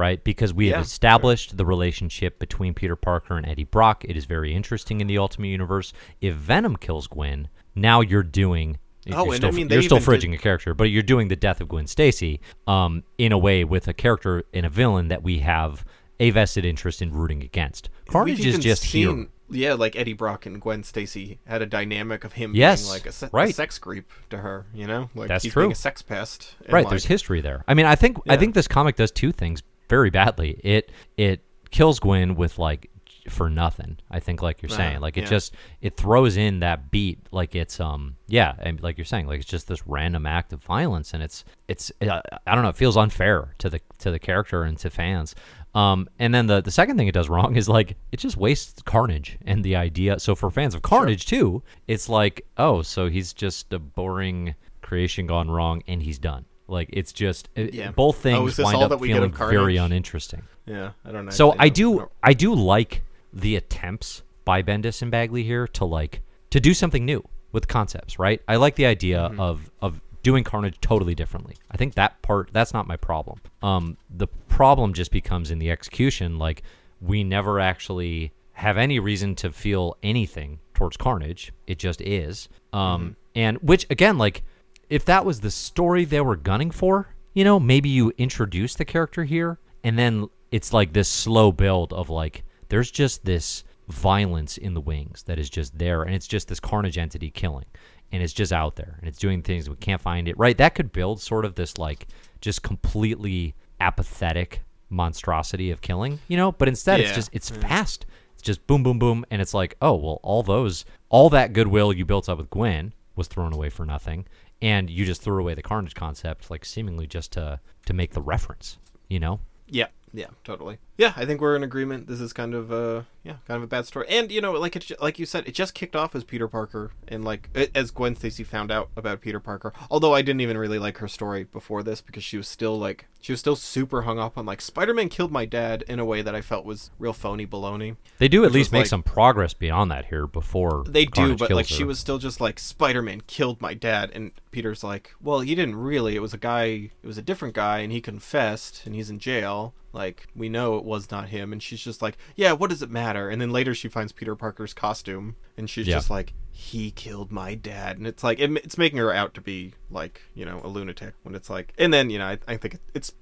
Right? Because we Yeah, have established the relationship between Peter Parker and Eddie Brock. It is very interesting in the Ultimate Universe. If Venom kills Gwen, now you're doing Oh, you're and still, I mean, you're still even did- a character, but you're doing the death of Gwen Stacy um, in a way with a character and a villain that we have a vested interest in rooting against. Carnage is just seen, here. Yeah, like Eddie Brock and Gwen Stacy had a dynamic of him Yes, being like a, se- right. a sex creep to her. You know, like That's he's true. being a sex pest. right like, there's history there i mean i think i think this comic does two things very badly. It it kills gwen with like for nothing i think like you're saying. Uh, like it yeah. just it throws in that beat like it's um yeah and like you're saying like it's just this random act of violence and it's it's uh, i don't know it feels unfair to the to the character and to fans. Um and then the the second thing it does wrong is like it just wastes carnage and the idea so for fans of carnage too it's like oh so he's just a boring creation gone wrong and he's done like it's just it- Yeah. both Oh, things this wind up that we get feeling very uninteresting Yeah, I don't know. so I don't do know. I do like the attempts by Bendis and Bagley here to like to do something new with concepts, right? I like the idea Mm-hmm. of of doing Carnage totally differently. I think that part that's not my problem. Um the problem just becomes in the execution like we never actually have any reason to feel anything towards Carnage. It just is. Um Mm-hmm. and which again like if that was the story they were gunning for, you know, maybe you introduce the character here and then it's like this slow build of like there's just this violence in the wings that is just there and it's just this carnage entity killing and it's just out there and it's doing things we can't find it right? That could build sort of this like just completely apathetic monstrosity of killing you know? But instead it's just it's mm. fast. It's just boom boom boom and it's like oh well all those all that goodwill you built up with gwen was thrown away for nothing and you just threw away the carnage concept like seemingly just to to make the reference you know? Yeah, Yeah, totally. Yeah, I think we're in agreement. This is kind of a yeah, kind of a bad story. And you know, like it, like you said, it just kicked off as Peter Parker and like as Gwen Stacy found out about Peter Parker. Although I didn't even really like her story before this because she was still like she was still super hung up on like Spider-Man killed my dad in a way that I felt was real phony baloney. They do at least make like- some progress beyond that here before They do, but kills like her. she was still just like Spider-Man killed my dad, and Peter's like, well, he didn't really. It was a guy. It was a different guy, and he confessed, and he's in jail. Like we know it was not him, and she's just like, yeah, what does it matter? And then later she finds Peter Parker's costume, and she's Yeah. just like, he killed my dad, and it's like it, it's making her out to be like you know a lunatic when it's like, and then you know I, I think it, it's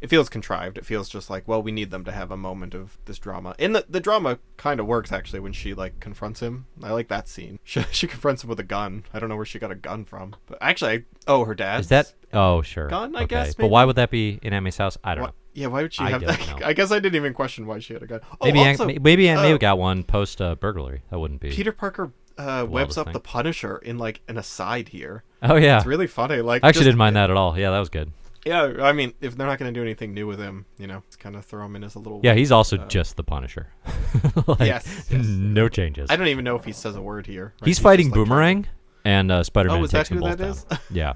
it feels contrived. It feels just like, well, we need them to have a moment of this drama. And the, the drama kind of works actually when she like confronts him. I like that scene. She, she confronts him with a gun. I don't know where she got a gun from, but actually, I, oh, her dad. Is that? Oh, sure. Gun, I okay. guess, But why would that be in May's house? I don't Why- know. Yeah, why would she I have don't that? know. I guess I didn't even question why she had a gun. Oh, Maybe also, Aunt, maybe Aunt May uh, got one post uh, burglary. That wouldn't be. Peter Parker uh, webs Wildest up thing. the Punisher in like an aside here. oh yeah. It's really funny. Like I actually just- didn't mind that at all. Yeah, that was good. Yeah, I mean, if they're not going to do anything new with him, you know, it's kind of throw him in as a little. Yeah, he's also uh, just the Punisher. Like, Yes, yes, no changes. I don't even know if he says a word here. right? He's just, fighting like, Boomerang, and uh, Spider-Man Oh, is that takes them who both that down. is? Yeah,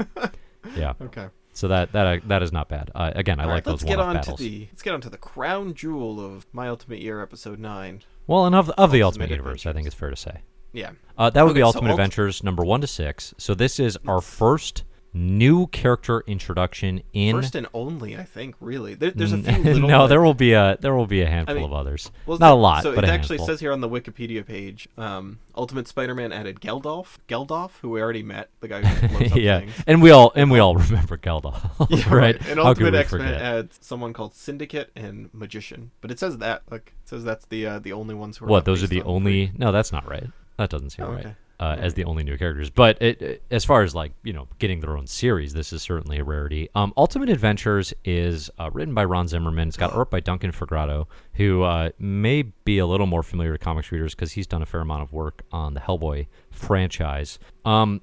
yeah. Okay. So that that uh, that is not bad. Uh, again, I All like right, those let's get on battles. to the let's get on to the crown jewel of My Ultimate Year episode nine. Well, and of of the Ultimate Ultimate Universe, I think it's fair to say. Yeah. Uh, that would be Okay, so Ultimate Ult- Adventures number one to six. So this is our first new character introduction in. First and only, I think. Really, there, there's a few little. no, there will be a there will be a handful mean, of others. well, Not a lot, So but it actually handful. says here on the Wikipedia page, um, Ultimate Spider-Man added Geldoff, Geldoff, who we already met, the guy who yeah, things. and we all and we all remember Geldoff, Yeah, right? And How could Ultimate X-Men forget? adds someone called Syndicate and Magician, but it says that like it says that's the uh, the only ones who are. What? Those are the on only? No, that's not right. That doesn't seem Oh, right. Uh, as the only new characters, but it, it- as far as like you know, getting their own series, this is certainly a rarity. Um, Ultimate Adventures is uh, written by Ron Zimmerman. It's got art by Duncan Fegredo, who uh, may be a little more familiar to comics readers because he's done a fair amount of work on the Hellboy franchise. Um,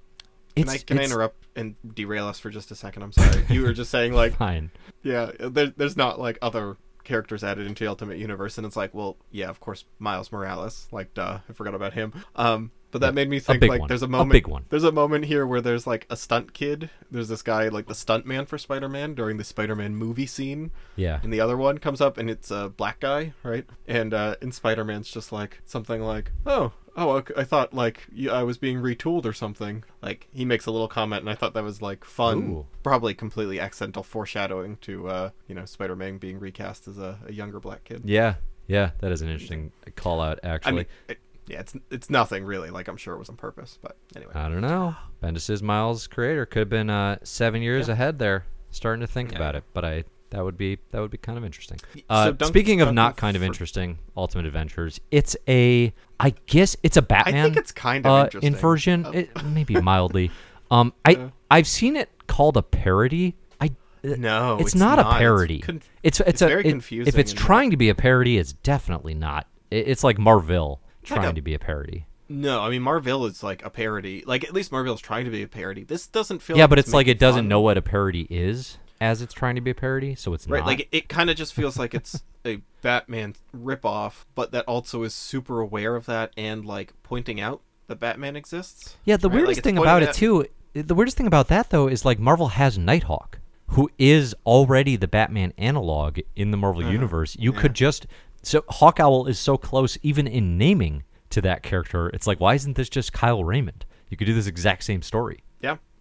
Can I can I interrupt and derail us for just a second? I'm sorry. you were just saying like Fine. yeah, there, there's not like other characters added into the Ultimate Universe, and it's like, well, yeah, of course, Miles Morales. Like, duh, I forgot about him. Um, but that made me think like one. there's a A moment. one. There's a moment here where there's like a stunt kid. There's this guy like the stunt man for Spider-Man during the Spider-Man movie scene. Yeah. And the other one comes up and it's a black guy, right? And uh, in Spider-Man's just like something like, "Oh, oh, I thought like I was being retooled or something." Like he makes a little comment, and I thought that was like fun, Ooh. probably completely accidental foreshadowing to uh, you know Spider-Man being recast as a, a younger black kid. Yeah. Yeah. That is an interesting call out. I Actually, mean, it, yeah, it's it's nothing really. Like I'm sure it was on purpose, but anyway. I don't know. Bendis' Miles creator could have been uh, seven years Yeah. ahead there, starting to think Yeah. about it. But I that would be that would be kind of interesting. Uh, so Dunk- speaking of Duncan not kind of interesting, Ultimate Adventures. It's a I guess it's a Batman. I think it's kind of uh, interesting. inversion, Uh, it, maybe mildly. Um, I Uh. I've seen it called a parody. I uh, No, it's, it's not, not. a It's parody. conf- it's it's, it's a, very it- confusing If it's trying to be a parody, it's definitely not. It, it's like Marville like trying a- to be a parody. No, I mean Marville is like a parody. Like at least Marville's trying to be a parody. This doesn't feel. Yeah, like but it's like it doesn't fun. know what a parody is as it's trying to be a parody, so it's Right, not. like it, kind of just feels like it's a Batman ripoff, but that also is super aware of that and like pointing out that Batman exists. yeah, the right? Weirdest it's thing about it too, the weirdest thing about that though is like Marvel has Nighthawk, who is already the Batman analog in the Marvel uh-huh. universe. You yeah. could just so Hawk Owl is so close even in naming to that character. It's like why isn't this just Kyle Richmond? You could do this exact same story.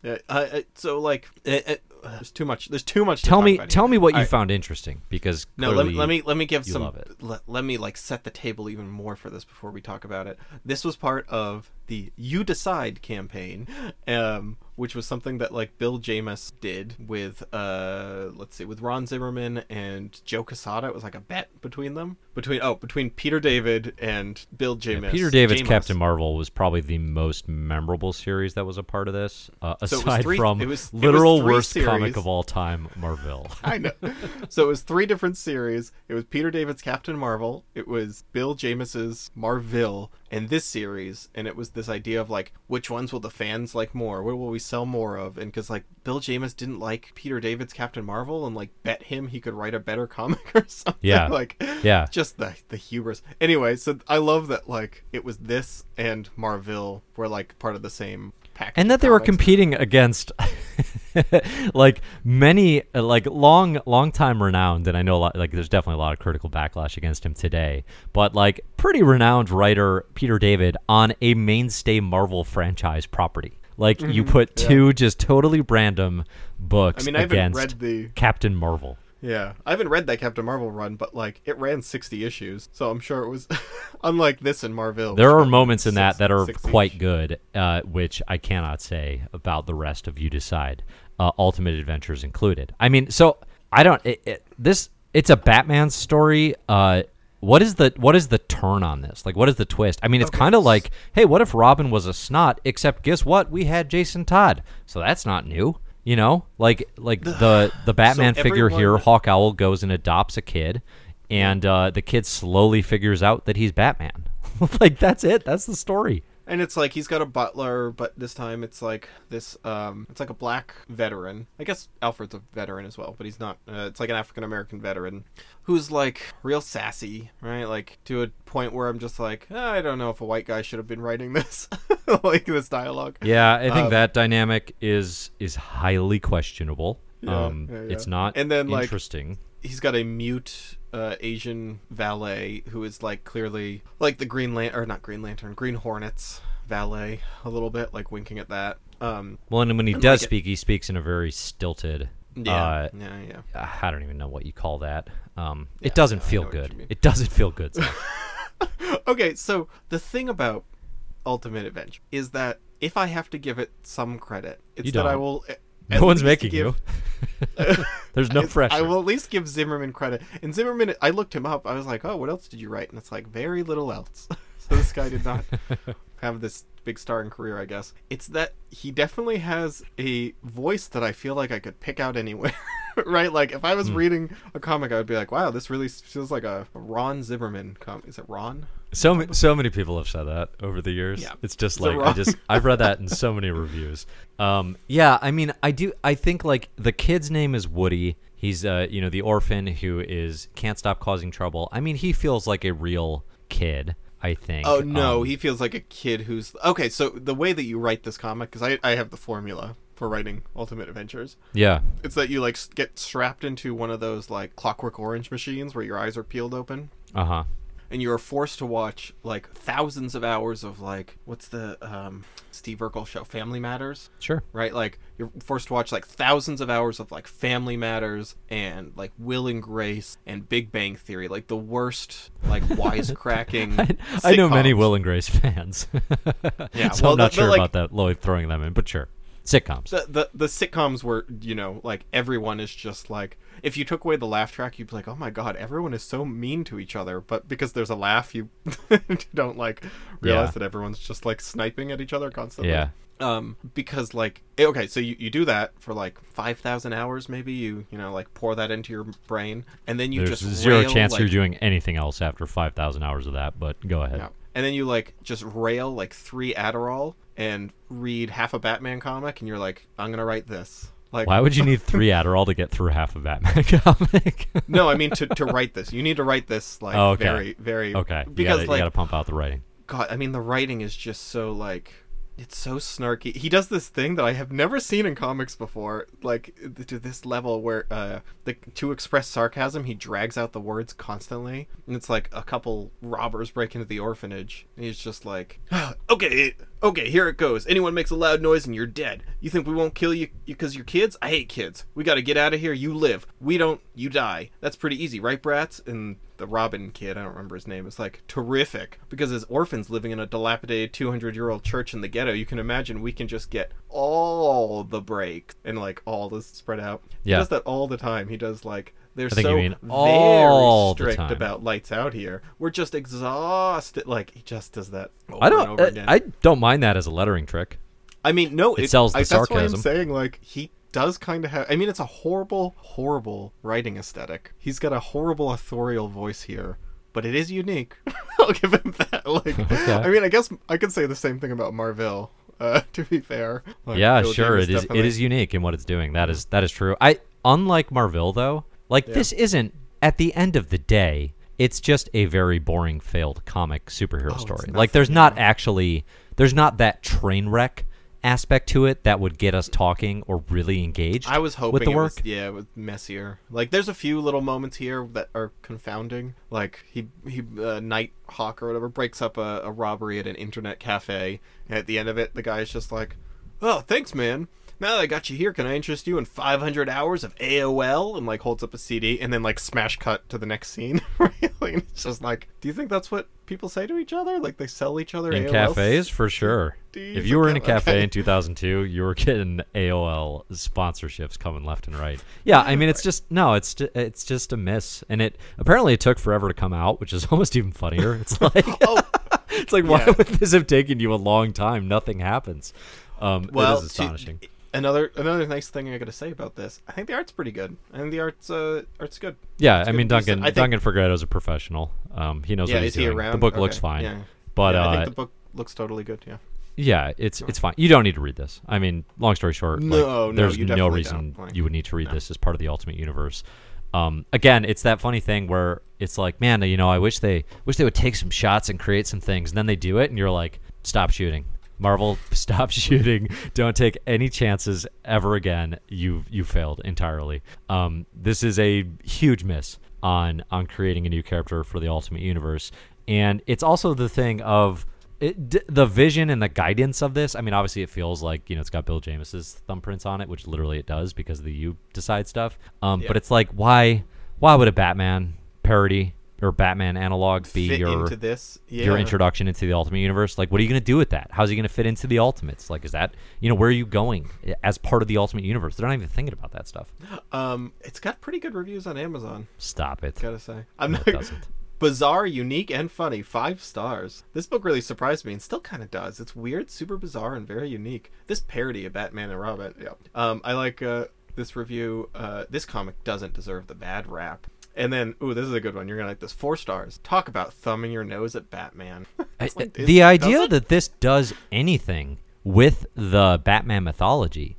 Yeah. Uh, so like, it, it, there's too much. There's too much. To Tell talk me, about tell me what you found interesting because No, let me let me let me give some. Let, let me like set the table even more for this before we talk about it. This was part of the "U-Decide" campaign, um, which was something that like Bill Jemas did with uh, let's see, with Ron Zimmerman and Joe Quesada. It was like a bet between them, between oh, between Peter David and Bill Jemas. Peter David's Jemas. Captain Marvel was probably the most memorable series that was a part of this, uh, So aside three- from it was- it was literal worst comic of all time, Marville. I know. so it was three different series. It was Peter David's Captain Marvel. It was Bill Jemas's Marville, and this series, and it was this idea of like which ones will the fans like more? What will we sell more of? And because like Bill Jemas didn't like Peter David's Captain Marvel and like bet him he could write a better comic or something. Yeah. like Yeah. just the the hubris. Anyway, so I love that like it was this and Marville were like part of the same package. and that they were competing against like many like long long time renowned and i know a lot like there's definitely a lot of critical backlash against him today but like pretty renowned writer peter david on a mainstay marvel franchise property like you put two just totally random books Mm-hmm. I mean, I haven't against read the captain marvel Yeah, I haven't read that Captain Marvel run, but like it ran sixty issues, so I'm sure it was unlike this in Marville. There are moments in that six- that are quite each. good, uh, which I cannot say about the rest of U-Decide, uh, Ultimate Adventures included. I mean, so I don't. It, it, this it's a Batman story. Uh, what is the what is the turn on this? Like, what is the twist? I mean, it's Okay, kind of like, hey, what if Robin was a snot? Except guess what? We had Jason Todd, so that's not new. You know, like like the the Batman figure here, everyone- Hawk Owl goes and adopts a kid, and uh, the kid slowly figures out that he's Batman. like that's it. That's the story. And it's like he's got a butler, but this time it's like this. Um, it's like a black veteran. I guess Alfred's a veteran as well, but he's not. Uh, it's like an African American veteran who's like real sassy, right? Like to a point where I'm just like, "Ah, I don't know if a white guy should have been writing this, like this dialogue. Yeah, I think Um, that dynamic is is highly questionable. Yeah, um, yeah, it's not And then, like, interesting. he's got a mute uh, Asian valet who is like clearly like the Green Lantern or not Green Lantern, Green Hornets valet a little bit, like winking at that. Um, well, and when he and does like it- speak, he speaks in a very stilted. yeah, Uh, yeah, yeah. I don't even know what you call that. Um, Yeah, it doesn't feel know what you good. It doesn't feel good. Zach. okay, so the thing about Ultimate Adventure is that if I have to give it some credit, it's that I will. No one's making give- you. There's no I- pressure. I will at least give Zimmerman credit. And Zimmerman, I looked him up. I was like, oh, what else did you write? And it's like, very little else. so this guy did not have this big starring career, I guess. It's that he definitely has a voice that I feel like I could pick out anywhere. right? Like, if I was reading a comic, I would be like, wow, this really feels like a Ron Zimmerman comic. Is it Ron? So ma- so many people have said that over the years. Yeah. It's just like I just I've read that in so many reviews. Um, yeah, I mean, I do. I think like the kid's name is Woody. He's uh, you know, the orphan who is can't stop causing trouble. I mean, he feels like a real kid. I think. Oh, no. Um, he feels like a kid who's. Okay, so the way that you write this comic, because I, I have the formula for writing Ultimate Adventures. yeah. It's that you like get strapped into one of those like Clockwork Orange machines where your eyes are peeled open, Uh huh. and you are forced to watch like thousands of hours of like what's the um, Steve Urkel show, Family Matters, Sure. right? Like you're forced to watch like thousands of hours of like Family Matters and like Will and Grace and Big Bang Theory, like the worst like wisecracking. I, I know many. Will and Grace fans. Yeah, so well, I'm not the- the, sure like- about that Lloyd throwing them in, but sure. Sitcoms. the, the the sitcoms were you know like everyone is just like if you took away the laugh track you'd be like oh my god everyone is so mean to each other but because there's a laugh you don't like realize Yeah. that everyone's just like sniping at each other constantly Yeah. um because like eh, okay so you, you do that for like 5000 hours maybe you you know like pour that into your brain and then you There's just zero rail, chance like, you're doing anything else after 5,000 hours of that, but go ahead. yeah. And then you like just rail like three Adderall and read half a Batman comic, and you're like, I'm gonna write this. Like, Why would you need three Adderall to get through half a Batman comic? no, I mean to, to write this. You need to write this like Oh, okay. very very okay, you because gotta, like you gotta pump out the writing. God, I mean the writing is just so like it's so snarky. He does this thing that I have never seen in comics before, like to this level where uh the to express sarcasm, he drags out the words constantly, and it's like a couple robbers break into the orphanage. He's just like, "Okay, okay, here it goes. Anyone makes a loud noise and you're dead. You think we won't kill you because you're kids? I hate kids. We got to get out of here. You live. We don't. You die. That's pretty easy, right, brats?" And the Robin kid, I don't remember his name, is like terrific because as orphans living in a dilapidated 200 year old church in the ghetto, you can imagine we can just get all the break and like all this spread out. Yeah. He does that all the time. He does like they're so you mean all very strict about lights out here. We're just exhausted. Like he just does that. Over I don't. I. I don't mind that as a lettering trick. I mean, no, It sells the I, That's why. I'm saying like he does kind of have. I mean, it's a horrible, horrible writing aesthetic. He's got a horrible authorial voice here, but it is unique. I'll give him that. Like, I mean, I guess I could say the same thing about Marville. Uh, to be fair, Like, yeah, Bill sure. Jemas It is. definitely- It is unique in what it's doing. That is. That is true. I unlike Marville though. Like this isn't. At the end of the day, it's just a very boring, failed comic superhero Oh, story. Like there's not actually. There's not that train wreck aspect to it that would get us talking or really engaged. I was hoping with the work. was, yeah, it was messier. Like, there's a few little moments here that are confounding. Like, he he uh, Nighthawk or whatever breaks up a, a robbery at an internet cafe, and at the end of it, the guy's just like, "Oh, thanks, man." Now that I got you here, can I interest you in 500 hours of AOL? And like holds up a CD, and then like smash cut to the next scene. right? Like, it's just like, do you think that's what people say to each other? Like they sell each other in AOLs? cafes for sure. If you were in a cafe okay. in 2002, you were getting AOL sponsorships coming left and right. Yeah, I mean it's just no, it's it's just a miss, and it apparently it took forever to come out, which is almost even funnier. It's like Oh, it's like why yeah. would this have taken you a long time? Nothing happens. Um, well, it is to- astonishing. Another another nice thing I got to say about this, I think the art's pretty good. I think the art's uh art's good. yeah, it's I good mean. Duncan I think- Duncan Fegredo's a professional. Um, he knows Yeah, what he's is he doing. around? The book looks fine, yeah. but Yeah, uh, I think the book looks totally good. Yeah. Yeah, it's it's fine. You don't need to read this. I mean, long story short, like, No, no, there's you no reason. Like, you would need to read this as part of the Ultimate Universe. Um, again, it's that funny thing where it's like, man, you know, I wish they wish they would take some shots and create some things, and then they do it, and you're like, stop shooting, Marvel, stop shooting, don't take any chances ever again. You you failed entirely. Um, this is a huge miss on on creating a new character for the Ultimate Universe, and it's also the thing of it, d- the vision and the guidance of this. I mean, obviously, it feels like you know it's got Bill Jemas's thumbprints on it, which literally it does because of the you decide stuff. Um, Yeah. But it's like, why, why would a Batman parody or Batman analog be Fit your into this. Yeah. your introduction into the Ultimate Universe? Like, what are you going to do with that? How's he going to fit into the Ultimates? Like, is that you know where are you going as part of the Ultimate Universe? They're not even thinking about that stuff. Um, it's got pretty good reviews on Amazon. Stop it. Gotta say, I'm No, not. it doesn't. Bizarre, unique, and funny. Five stars. This book really surprised me, and still kind of does. It's weird, super bizarre, and very unique. This parody of Batman and Robin. Yeah. Um, I like uh, this review. Uh, this comic doesn't deserve the bad rap. And then, ooh, this is a good one. You're gonna like this. Four stars. Talk about thumbing your nose at Batman. I- like, uh, the idea that this does anything with the Batman mythology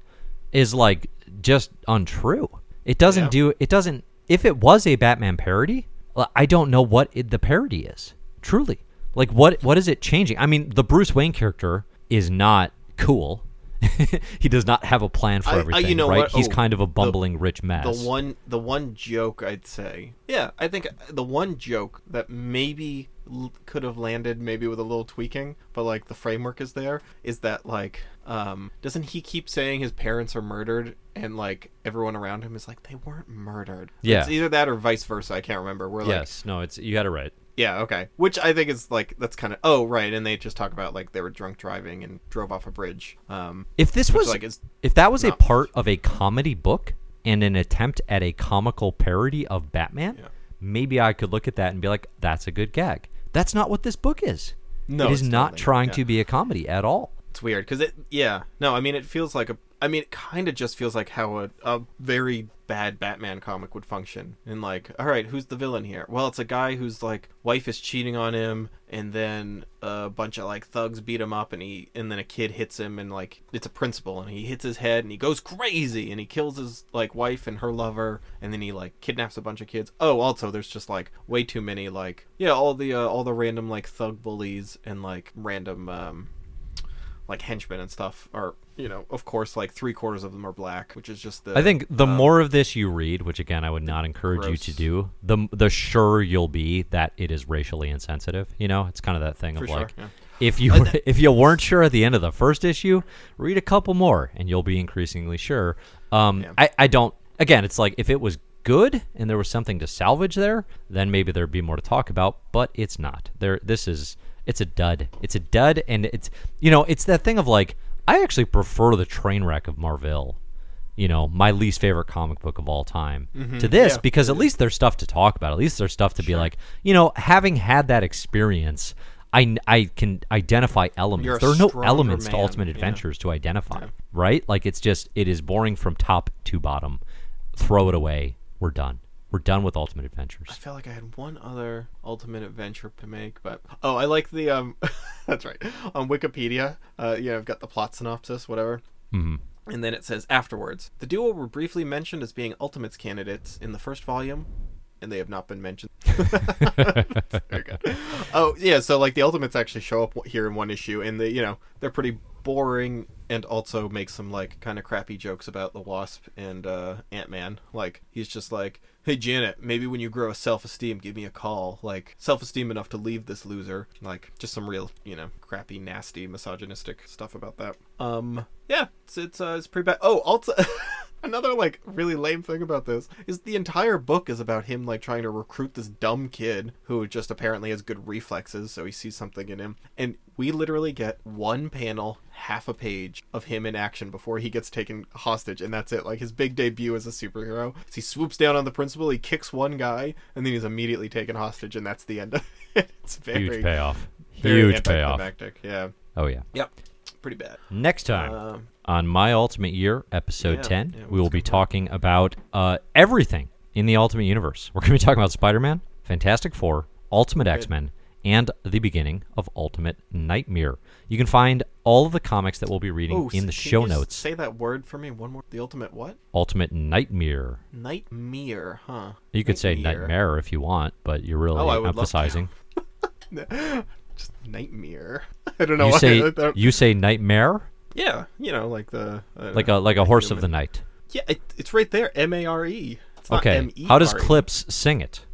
is like just untrue. It doesn't Yeah. do it doesn't if it was a Batman parody, I don't know what it, the parody is. Truly. Like what what is it changing? I mean, the Bruce Wayne character is not cool. he does not have a plan for I- I- everything, you know right? what? He's Oh, kind of a the- bumbling rich mess. The one, the one joke I'd say, yeah, I think the one joke that maybe l- could have landed, maybe with a little tweaking, but like the framework is there, is that like, um, doesn't he keep saying his parents are murdered, and like everyone around him is like they weren't murdered? Yeah. it's either that or vice versa. I can't remember. Where like, yes, no, it's you got it right. Yeah, okay. Which I think is like that's kind of oh right, and they just talk about like they were drunk driving and drove off a bridge. Um, If this was like is if that was a part of a comedy book and an attempt at a comical parody of Batman, Yeah. maybe I could look at that and be like, that's a good gag. That's not what this book is. No, it is not totally- trying yeah. to be a comedy at all. It's weird because it, yeah, no, I mean, it feels like a, I mean, it kind of just feels like how a, a very bad Batman comic would function. And like, all right, who's the villain here? Well, it's a guy whose like wife is cheating on him, and then a bunch of like thugs beat him up, and he, and then a kid hits him, and like it's a principal, and he hits his head, and he goes crazy, and he kills his like wife and her lover, and then he like kidnaps a bunch of kids. Oh, also, there's just like way too many like, yeah, all the uh, all the random like thug bullies and like random um like henchmen and stuff are you know of course like three quarters of them are black which is just the I think the um, more of this you read, which again I would not encourage you to do, the the sure you'll be that it is racially insensitive. You know, it's kind of that thing For of sure, like, yeah. if you if you weren't sure at the end of the first issue, read a couple more and you'll be increasingly sure. Um, Yeah. I I don't. Again, it's like if it was good and there was something to salvage there, then maybe there'd be more to talk about. But it's not. There. This is. It's a dud. It's a dud, and it's you know it's that thing of like I actually prefer the train wreck of Marville you know, my least favorite comic book of all time to this yeah, because at least there's stuff to talk about. At least there's stuff to be like, you know, having had that experience, I, I can identify elements. There are no elements to man, Ultimate yeah. Adventures to identify, right? Like it's just, it is boring from top to bottom. Throw it away. We're done. We're done with Ultimate Adventures. I felt like I had one other ultimate adventure to make, but oh, I like the um. that's right. On Wikipedia, uh, yeah, I've got the plot synopsis, whatever. Mhm. And then it says afterwards, the duo were briefly mentioned as being Ultimates candidates in the first volume, and they have not been mentioned. Very good. Oh yeah, so like the Ultimates actually show up here in one issue, and they, you know, they're pretty boring, and also make some like kind of crappy jokes about the Wasp and uh, Ant Man. Like he's just like, "Hey Janet, maybe when you grow a self-esteem, give me a call." Like self-esteem enough to leave this loser. Like just some real, you know, crappy, nasty, misogynistic stuff about that. Um, yeah, it's it's uh, it's pretty bad. Oh, also. Another like really lame thing about this is the entire book is about him like trying to recruit this dumb kid who just apparently has good reflexes, so he sees something in him. And we literally get one panel, half a page of him in action before he gets taken hostage, and that's it. Like his big debut as a superhero. So he swoops down on the principal, he kicks one guy, and then he's immediately taken hostage, and that's the end of it. It's very Huge payoff. Very Huge payoff. anticlimactic. Yeah. Oh yeah. Yep. Pretty bad. Next time Um, on My Ultimate Year, episode Yeah, 10, yeah, we will what's be coming up? talking about uh, everything in the Ultimate Universe. We're going to be talking about Spider Man, Fantastic Four, Ultimate X Men, and the beginning of Ultimate Nightmare. You can find all of the comics that we'll be reading oh, in the s- can show you just notes. Say that word for me one more. The ultimate what? Ultimate Nightmare. Nightmare, huh? You could say Nightmare if you want, but you're really Oh, I would love to. emphasizing. Nightmare. I don't know. You say that. you say Nightmare, yeah, you know, like the like know, a like a horse of the night. Yeah, it, it's right there. M A R E. Okay. M-E-R-E. How does Clips sing it?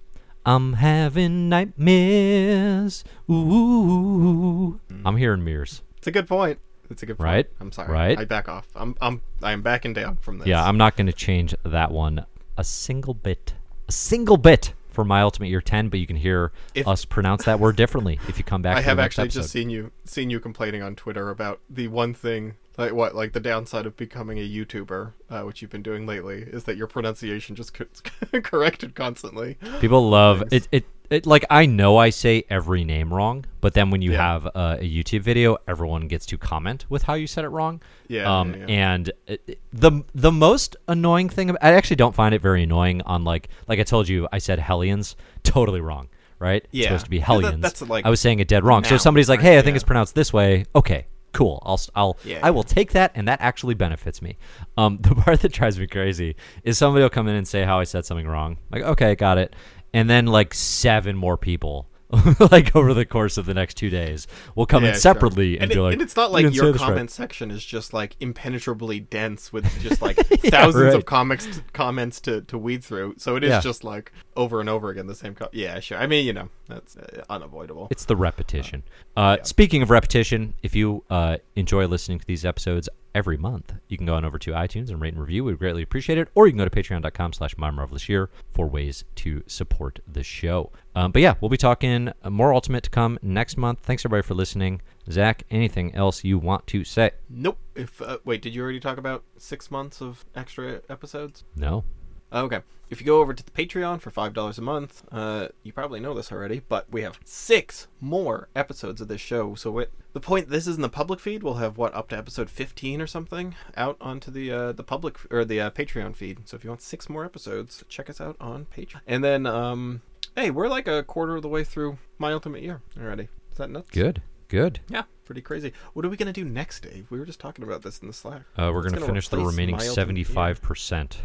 I'm having nightmares. Ooh. I'm hmm. hearing mirrors. It's a good point. It's a good point. Right? I'm sorry. Right? I back off. I'm I'm I'm backing down from this. Yeah, I'm not going to change that one a single bit. A single bit for my ultimate year 10, but you can hear If- us pronounce that word differently if you come back i have actually episode. just seen you seen you complaining on Twitter about the one thing like what like the downside of becoming a YouTuber, uh, which you've been doing lately, is that your pronunciation just gets corrected constantly. People love Thanks. it, it. It like I know I say every name wrong, but then when you Yeah. have uh, a YouTube video, everyone gets to comment with how you said it wrong. Yeah, Um, yeah, yeah. and it, the the most annoying thing, I actually don't find it very annoying. On like like I told you, I said Hellions, totally wrong. Right? Yeah. It's supposed to be Yeah, that- Hellions. that's, like, I was saying it dead wrong. So if somebody's like? "Hey, I think it's pronounced this way." Okay, cool. I'll I'll Yeah. I will take that, and that actually benefits me. Um, the part that drives me crazy is somebody will come in and say how I said something wrong. Like, okay, got it, and then like seven more people. like over the course of the next two days, will come Yeah, in sure. separately and, and, be it- like, and it's not like didn't your this right." comment section is just like impenetrably dense with just like thousands right. of comics t- comments to, to weed through. So it is Yeah. just like over and over again the same. Co- yeah, sure. I mean, you know, that's uh, unavoidable. It's the repetition. Uh, Speaking of repetition, if you uh, enjoy listening to these episodes every month, you can go on over to iTunes and rate and review. We'd greatly appreciate it. Or you can go to patreon.com slash my marvelous year for ways to support the show. Um, but yeah, we'll be talking uh, more Ultimate to come next month. Thanks everybody for listening. Zach, anything else you want to say? Nope. If uh, wait, did you already talk about six months of extra episodes? No. Okay. If you go over to the Patreon for five dollars a month, uh, you probably know this already, but we have six more episodes of this show. So it, the point this is in the public feed, we'll have what up to episode fifteen or something out onto the uh, the public or the uh, Patreon feed. So if you want six more episodes, check us out on Patreon. And then, um, hey, we're like a quarter of the way through my ultimate year already. Is that nuts? Good. Good. Yeah, pretty crazy. What are we gonna do next, Dave? We were just talking about this in the Slack. Uh, we're going to gonna finish the remaining My Ultimate Year? 75%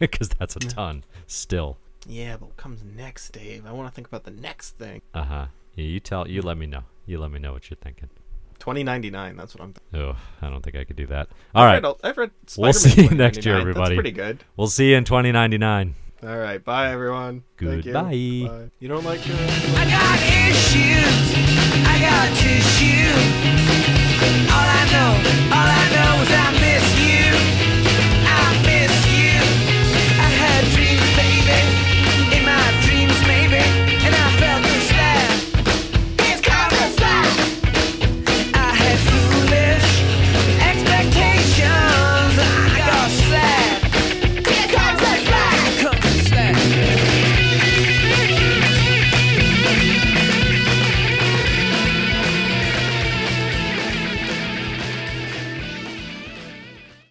because that's a ton still. Yeah, but what comes next, Dave? I want to think about the next thing. Uh huh. Yeah, you tell. You let me know. You let me know what you're thinking. Twenty ninety nine. That's what I'm. Thinking. Oh, I don't think I could do that. All right. I've read, I've read We'll see you next year, everybody. That's pretty good. We'll see you in 2099. All right. Bye, everyone. Thank you. Goodbye. Bye. You don't like. Uh, I got issues. I got tissue. All I know